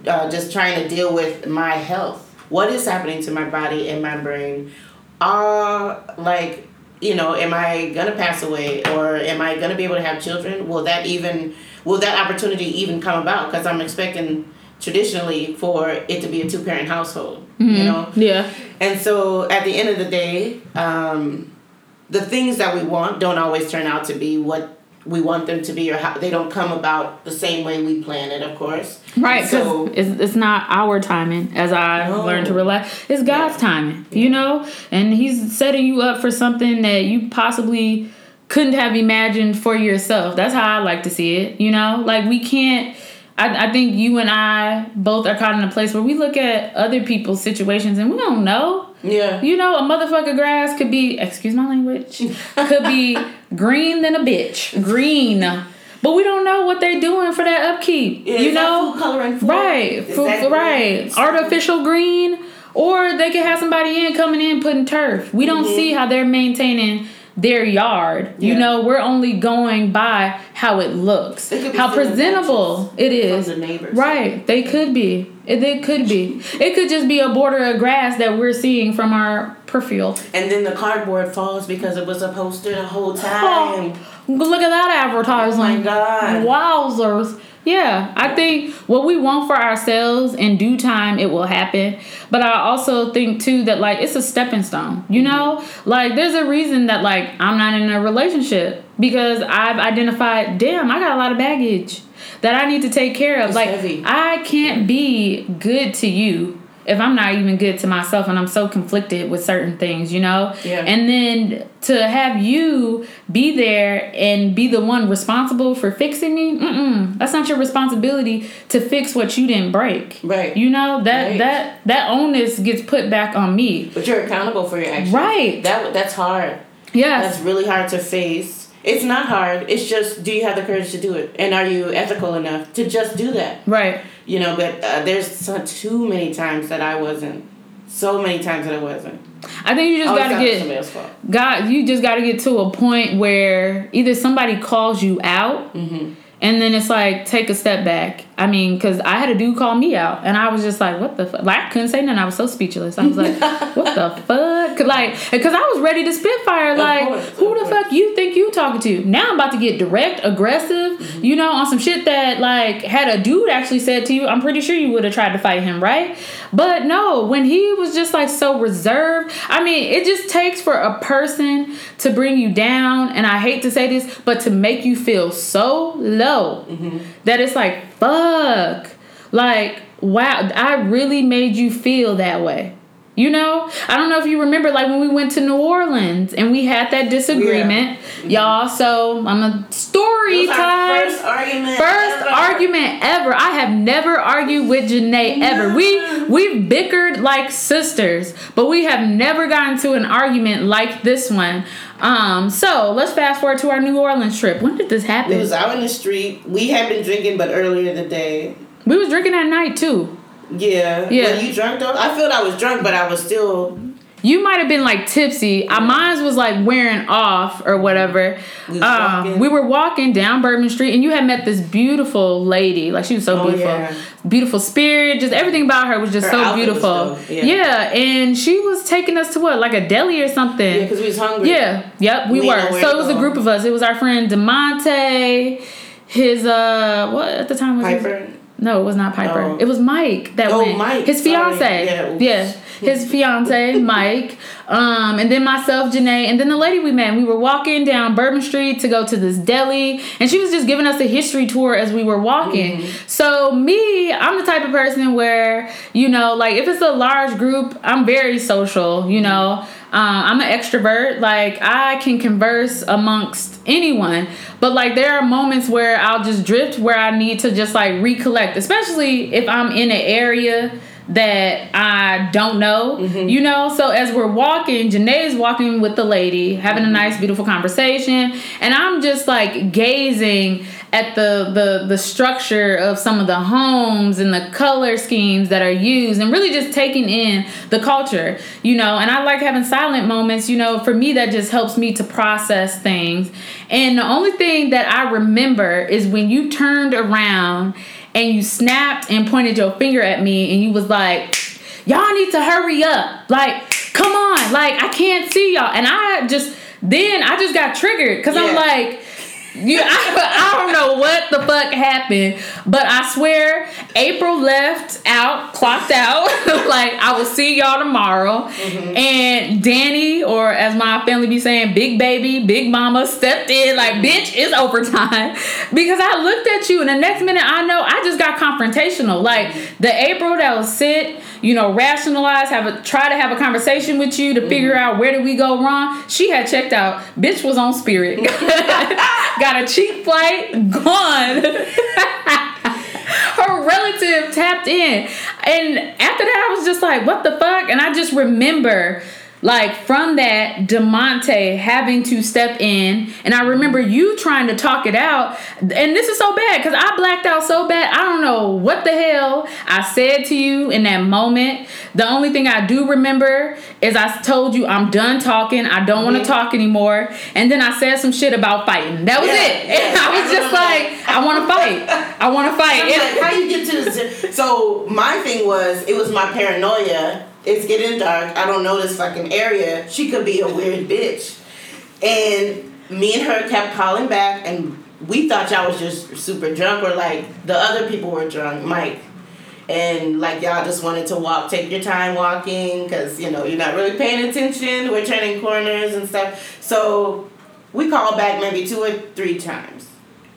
Uh, just trying to deal with my health. What is happening to my body and my brain? Are like you know, am I gonna pass away or am I gonna be able to have children? Will that even will that opportunity even come about? Because I'm expecting traditionally for it to be a two parent household. You know, Yeah. and so at the end of the day, um, the things that we want don't always turn out to be what we want them to be or how they don't come about the same way we plan it, of course. Right, So it's, it's not our timing, as I No. learned to realize. It's God's Yeah. timing, you know? And He's setting you up for something that you possibly couldn't have imagined for yourself. That's how I like to see it, you know? Like, we can't. I, I think you and I both are caught in a place where we look at other people's situations and we don't know. yeah. You know, a motherfucker grass could be, excuse my language, could be (laughs) green than a bitch. Green. But we don't know what they're doing for that upkeep. Yeah, you know? coloring for- Right. is Fu- that right. Artificial green. Or they could have somebody in coming in putting turf. We don't see how they're maintaining their yard. You Mm-hmm. Know, we're only going by how it looks. It how presentable it is. The neighbors. Right. They could be. It, it could be. It could just be a border of grass that we're seeing from our peripheral. And then the cardboard falls because it was a poster the whole time. Look at that advertising. Oh my God. Wowzers. Yeah, I think what we want for ourselves in due time, it will happen. But I also think too that like it's a stepping stone. You mm-hmm. know, like there's a reason that like I'm not in a relationship because I've identified, damn, I got a lot of baggage that I need to take care of. It's like heavy. I can't be good to you if I'm not even good to myself and I'm so conflicted with certain things, you know? Yeah. And then to have you be there and be the one responsible for fixing me, mm-mm, that's not your responsibility to fix what you didn't break. Right. You know, that Right. that that onus gets put back on me. But you're accountable for your actions. Right. That that's hard. Yes. That's really hard to face. It's not hard. It's just do you have the courage to do it, and are you ethical enough to just do that? right. You know. But uh, there's so, too many times that I wasn't. So many times that I wasn't. I think you just Always gotta thought it was get. God, you just got to get to a point where either somebody calls you out, Mm-hmm. and then it's like take a step back. I mean, because I had a dude call me out, and I was just like, "What the fuck?" Like I couldn't say nothing. I was so speechless. I was like, (laughs) "What the fuck?" (laughs) Like, because I was ready to spitfire. Like, course, who the course. fuck you think you talking to? Now I'm about to get direct, aggressive. Mm-hmm. You know, on some shit that like had a dude actually said to you. I'm pretty sure you would have tried to fight him, right? But no, when he was just like so reserved. I mean, it just takes for a person to bring you down, and I hate to say this, but to make you feel so low that it's like, fuck. Like, wow, I really made you feel that way. You know, I don't know if you remember, like when we went to New Orleans and we had that disagreement, y'all. So I'm a story It was our time. First argument. First ever. argument ever. I have never argued with Janae ever. We we've bickered like sisters, but we have never gotten to an argument like this one. Um, so let's fast forward to our New Orleans trip. When did this happen? It was out in the street. We had been drinking, but earlier in the day. we was drinking at night too. Yeah. Yeah. Were you drunk though? I felt I was drunk, but I was still. You might have been like tipsy. Uh, mine was like wearing off or whatever. We um, we were walking down Bourbon Street, and you had met this beautiful lady. Like she was so Oh, beautiful, yeah. beautiful spirit. Just everything about her was just Her so beautiful. dope, yeah. yeah, and she was taking us to what, like a deli or something. Yeah, because we was hungry. Yeah, yep, we We were. So it was a group of us. It was our friend Demonte, his uh, what at the time was his- Piper. No, it was not Piper. Oh. It was Mike that Oh, went. Mike. His fiance. Yeah. Yeah. His fiance, (laughs) Mike. Um, and then myself, Janae, and then the lady we met. We were walking down Bourbon Street to go to this deli, and she was just giving us a history tour as we were walking. Mm-hmm. So me, I'm the type of person where, you know, like if it's a large group, I'm very social, you know. Um, I'm an extrovert. Like I can converse amongst anyone, but like there are moments where I'll just drift where I need to just like recollect, especially if I'm in an area that I don't know, mm-hmm. you know. So as we're walking, Janae's walking with the lady, having a mm-hmm. nice, beautiful conversation, and I'm just like gazing at the the the structure of some of the homes and the color schemes that are used and really just taking in the culture you know? And i like having silent moments you know? For me that just helps me to process things. And the only thing that i remember is when you turned around and you snapped and pointed your finger at me and you was like y'all need to hurry up. Like come on. Like i can't see y'all. And i just then i just got triggered because i'm like You, I, I don't know what the fuck happened, but I swear April left out, clocked out. (laughs) like I will see y'all tomorrow. Mm-hmm. And Danny, or as my family be saying, Big Baby, Big Mama, stepped in like, bitch, it's overtime. (laughs) because I looked at you, and the next minute I know I just got confrontational. Like the April that was sit, you know, rationalize, have a try to have a conversation with you to mm-hmm. figure out where did we go wrong. She had checked out. Bitch was on spirit. (laughs) got a cheap flight, gone. Her relative tapped in. And after that, I was just like, what the fuck? And I just remember like from that demonte having to step in and i remember you trying to talk it out and this is so bad because i blacked out so bad i don't know what the hell i said to you in that moment. The only thing i do remember is i told you i'm done talking i don't want to mm-hmm. talk anymore and then i said some shit about fighting. That was yeah, it. Yeah. (laughs) and i was just like i want to fight. I want to (laughs) fight. like, how you get to this so my thing was it was my paranoia it's getting dark. I don't know this fucking area. She could be a weird bitch. And me and her kept calling back, and we thought y'all was just super drunk, or like the other people were drunk, Mike. And like y'all just wanted to walk, take your time walking, because you know you're not really paying attention. We're turning corners and stuff. So we called back maybe two or three times.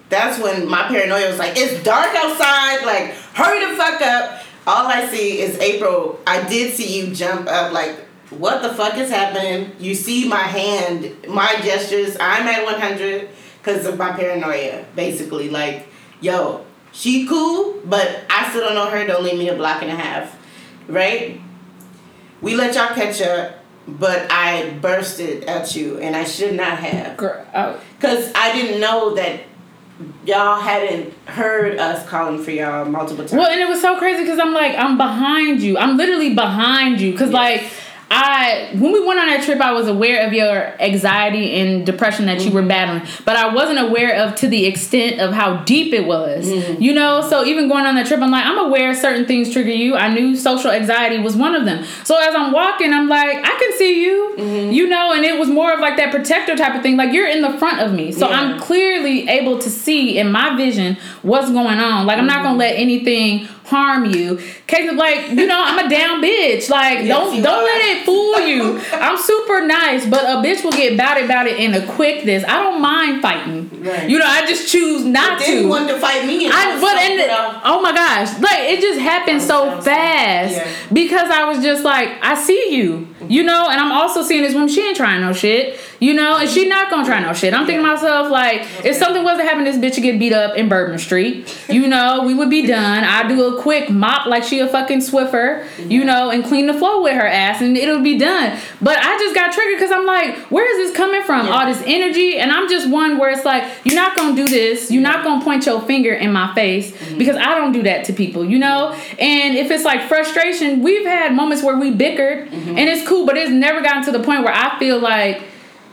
That's when my paranoia was like, it's dark outside, like, hurry the fuck up all I see is April. I did see you jump up like, what the fuck is happening? You see my hand, my gestures. I'm at 100 because of my paranoia, basically. Like, yo, she cool, but I still don't know her. Don't leave me a block and a half, right? We let y'all catch up, but I bursted at you, and I should not have. Because oh. I didn't know that y'all hadn't heard us calling for y'all multiple times. Well, and it was so crazy because I'm like, I'm behind you. I'm literally behind you because yes. like I when we went on that trip, I was aware of your anxiety and depression that mm-hmm. you were mm-hmm. battling, but I wasn't aware of to the extent of how deep it was. Mm-hmm. You know, so even going on that trip, I'm like, I'm aware certain things trigger you. I knew social anxiety was one of them. So as I'm walking, I'm like, I can see you. Mm-hmm. You know, and it was more of like that protector type of thing. Like you're in the front of me, so yeah. I'm clearly able to see in my vision what's going on. Like I'm not gonna mm-hmm. let anything harm you. Case like, you know, I'm a down bitch. Like, yes, don't don't are. let it fool you. I'm super nice, but a bitch will get about it about it in a quickness. I don't mind fighting. Right. You know, I just choose not but to. want to fight me. I but and oh my gosh, like it just happened so fast yeah. because I was just like, I see you, you know, and I'm also seeing this woman. She ain't trying no shit. You know, and she not gonna try no shit. I'm thinking to myself like, if something was to happen, this bitch would get beat up in Bourbon Street. You know, we would be done. I do a quick mop like she a fucking Swiffer, you know, and clean the floor with her ass, and it'll be done. But I just got triggered because I'm like, where is this coming from? Yeah. All this energy, and I'm just one where it's like, you're not gonna do this. You're not gonna point your finger in my face mm-hmm. because I don't do that to people, you know. And if it's like frustration, we've had moments where we bickered, mm-hmm. and it's cool, but it's never gotten to the point where I feel like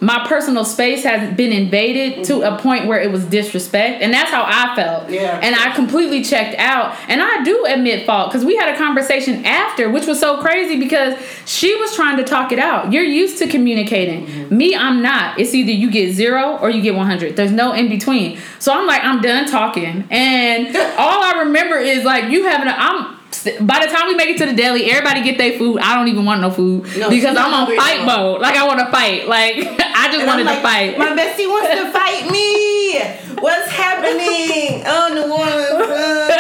my personal space has been invaded mm-hmm. to a point where it was disrespect and that's how i felt. Yeah. And i completely checked out. And i do admit fault because we had a conversation after which was so crazy because she was trying to talk it out. You're used to communicating. Mm-hmm. me i'm not. It's either you get zero or you get 100 there's no in between. So i'm like i'm done talking. And (laughs) all i remember is like you having a i'm by the time we make it to the deli, everybody get their food. I don't even want no food no, because I'm on fight mode. Like I want to fight. Like (laughs) I just and wanted like, to fight. My bestie wants to fight me. What's happening? (laughs) Oh, New Orleans. Uh.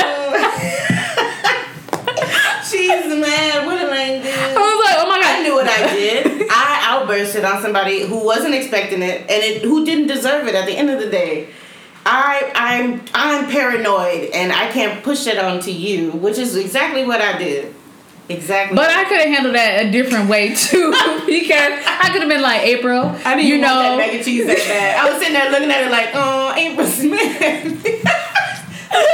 (laughs) She's mad. What did I do? I was like, oh my god. I knew what I did. I outbursted on somebody who wasn't expecting it and it, who didn't deserve it at the end of the day. I I'm I'm paranoid and I can't push it onto you, which is exactly what I did. Exactly. But I could have handled that a different way too, (laughs) because I could have been like April. I didn't you know, that mac and cheese that bad. I was sitting there looking at it like, oh, April Smith. (laughs)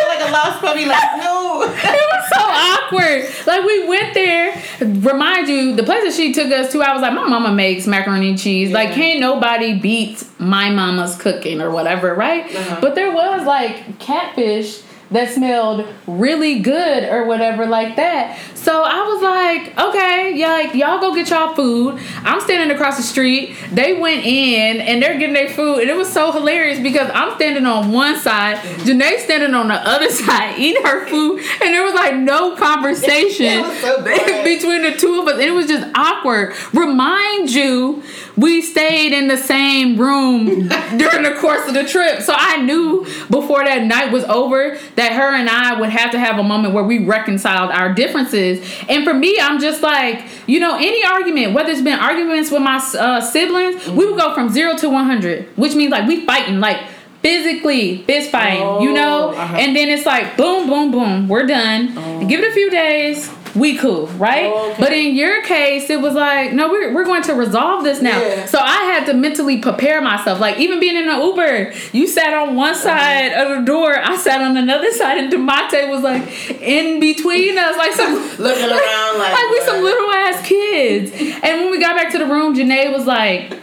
like a lost puppy. Like no, (laughs) it was so awkward. Like we went there. Remind you, the place that she took us to, I was like, my mama makes macaroni and cheese. Yeah. Like, can't nobody beat my mama's cooking or whatever, right? Uh-huh. But there was like catfish that smelled really good or whatever like that. So I was like, okay, yeah, like y'all go get y'all food. I'm standing across the street. They went in and they're getting their food, and it was so hilarious because I'm standing on one side, Janae standing on the other (laughs) side eating her food, and there was like no conversation (laughs) so (laughs) between the two of us, and it was just awkward. Remind you, we stayed in the same room (laughs) during the course of the trip, so I knew before that night was over that her and I would have to have a moment where we reconciled our differences. And for me, I'm just like, you know, any argument, whether it's been arguments with my uh, siblings, we would go from zero to 100, which means like we fighting, like physically fist fighting, oh, you know? Uh-huh. And then it's like, boom, boom, boom, we're done. Oh. Give it a few days we cool, right? Oh, okay. But in your case, it was like, no, we're, we're going to resolve this now. Yeah. So I had to mentally prepare myself. Like even being in an Uber, you sat on one uh-huh. side uh-huh. of the door, I sat on another side, and Demonte was like in between us, like some (laughs) looking around, like, like we some little ass kids. And when we got back to the room, Janae was like.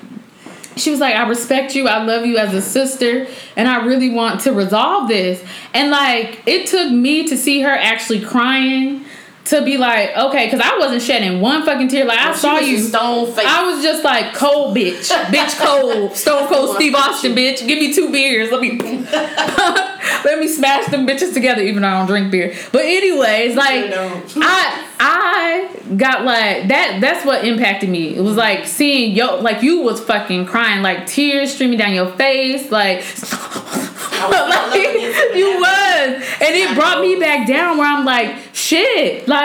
She was like, I respect you. I love you as a sister. And I really want to resolve this. And like, it took me to see her actually crying to be like, okay, because I wasn't shedding one fucking tear. Like I saw you, stone face. I was just like cold, bitch, (laughs) bitch, cold, stone cold, Steve Austin, bitch. Give me two beers. Let me (laughs) let me smash them bitches together. Even though I don't drink beer, but anyways, like I I got like that. That's what impacted me. It was like seeing yo, like you was fucking crying, like tears streaming down your face, like. (laughs) like, you was, and it brought me back down where I'm like, shit, like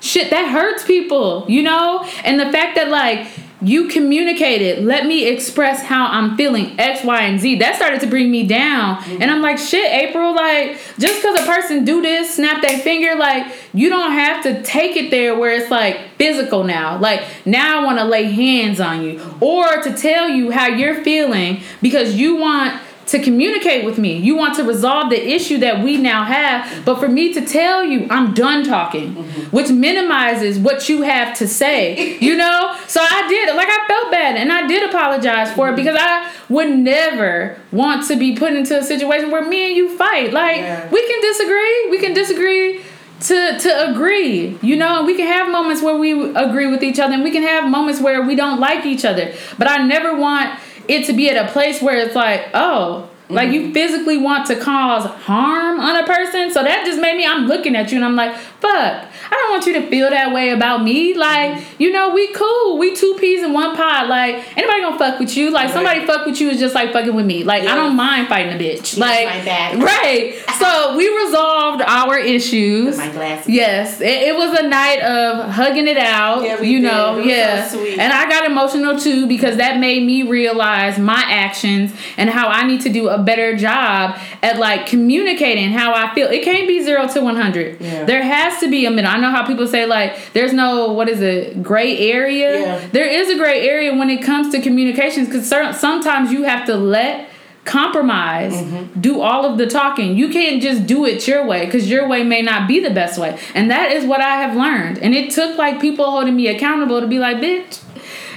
shit that hurts people, you know, and the fact that like you communicated let me express how i'm feeling x y and z that started to bring me down. Mm-hmm. and i'm like shit april like just because a person do this snap that finger like you don't have to take it there where it's like physical now. Like now i want to lay hands on you or to tell you how you're feeling because you want to communicate with me. You want to resolve the issue that we now have. But for me to tell you, I'm done talking, mm-hmm. which minimizes what you have to say, (laughs) you know? So I did, like, I felt bad and I did apologize for mm-hmm. it because I would never want to be put into a situation where me and you fight. Like, yeah. we can disagree. We can disagree to to agree you know we can have moments where we agree with each other and we can have moments where we don't like each other but i never want it to be at a place where it's like, oh, like you mm-hmm. physically want to cause harm on a person. So that just made me, I'm looking at you and I'm like, fuck, I don't want you to feel that way about me. Like, you know, we cool. We two peas in one pot. Like, anybody gonna fuck with you. Like, right. somebody fuck with you is just like fucking with me. Like, yeah. I don't mind fighting a bitch. You like, (laughs) right. so we resolved our issues. my glasses. Yes. It, it, was a night of hugging it out. Yeah, you know, yeah. So and I got emotional too because that made me realize my actions and how I need to do a better job at like communicating how I feel. It can't be zero to 100. Yeah. There has to be a middle. I know how people say like there's no what is it gray area. Yeah. There is a gray area when it comes to communications because sometimes you have to let compromise mm-hmm. do all of the talking you can't just do it your way because your way may not be the best way and that is what i have learned and it took like people holding me accountable to be like bitch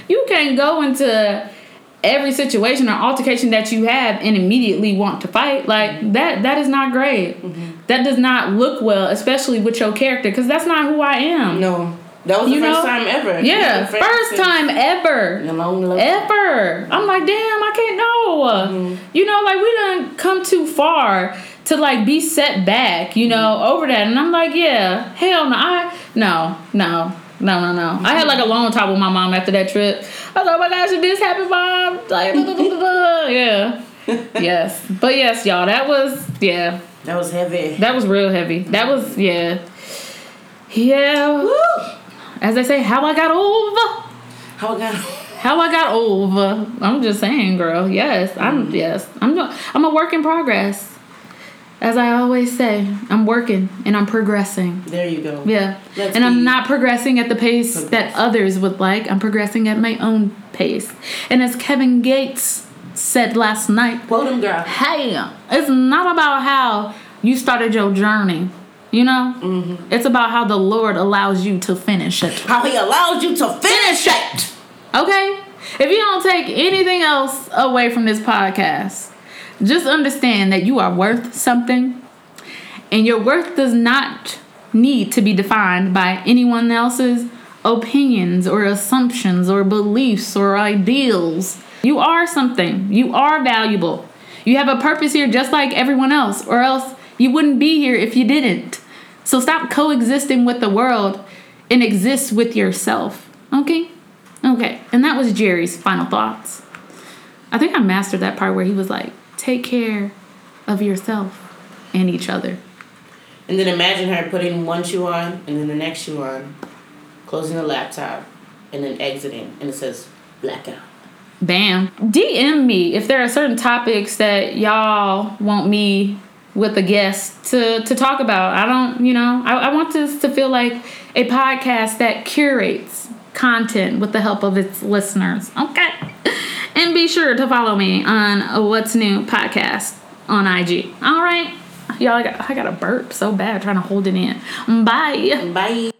you can't go into every situation or altercation that you have and immediately want to fight like that that is not great mm-hmm. That does not look well especially with your character because that's not who i am no that was the you first know? time ever. Yeah, first time ever. Ever. I'm like, damn, I can't know. Mm-hmm. You know, like we done come too far to like be set back, you know, mm-hmm. over that. And I'm like, yeah, hell no. I no, no. No, no, no. I had like a long talk with my mom after that trip. I was like, oh my gosh, did this happen, mom? Like, (laughs) yeah. (laughs) yes. But yes, y'all, that was, yeah. That was heavy. That was real heavy. That was, yeah. Yeah. Woo! As they say, how I got over. How I got How I got over. I'm just saying, girl. Yes, I'm, mm-hmm. yes. I'm, I'm a work in progress as I always say, I'm working and I'm progressing. There you go. Yeah. Let's and I'm not progressing at the pace progress. that others would like. I'm progressing at my own pace. And as Kevin Gates said last night, quote him, girl. Hey, it's not about how you started your journey. You know, mm-hmm. it's about how the Lord allows you to finish it. How He allows you to finish it. Okay? If you don't take anything else away from this podcast, just understand that you are worth something And your worth does not need to be defined by anyone else's opinions or assumptions or beliefs or ideals. You are something. You are valuable. You have a purpose here just like everyone else, or else you wouldn't be here if you didn't. So stop coexisting with the world and exist with yourself. Okay? Okay. And that was Jerry's final thoughts. I think I mastered that part where he was like, take care of yourself and each other. And then imagine her putting one shoe on and then the next shoe on, closing the laptop, and then exiting, and it says blackout. Bam. DM me if there are certain topics that y'all want me with a guest to, to talk about. I don't, you know, I, I want this to feel like a podcast that curates content with the help of its listeners. Okay. And be sure to follow me on What's New Podcast on IG. All right. Y'all, I got, I got a burp so bad trying to hold it in. Bye. Bye.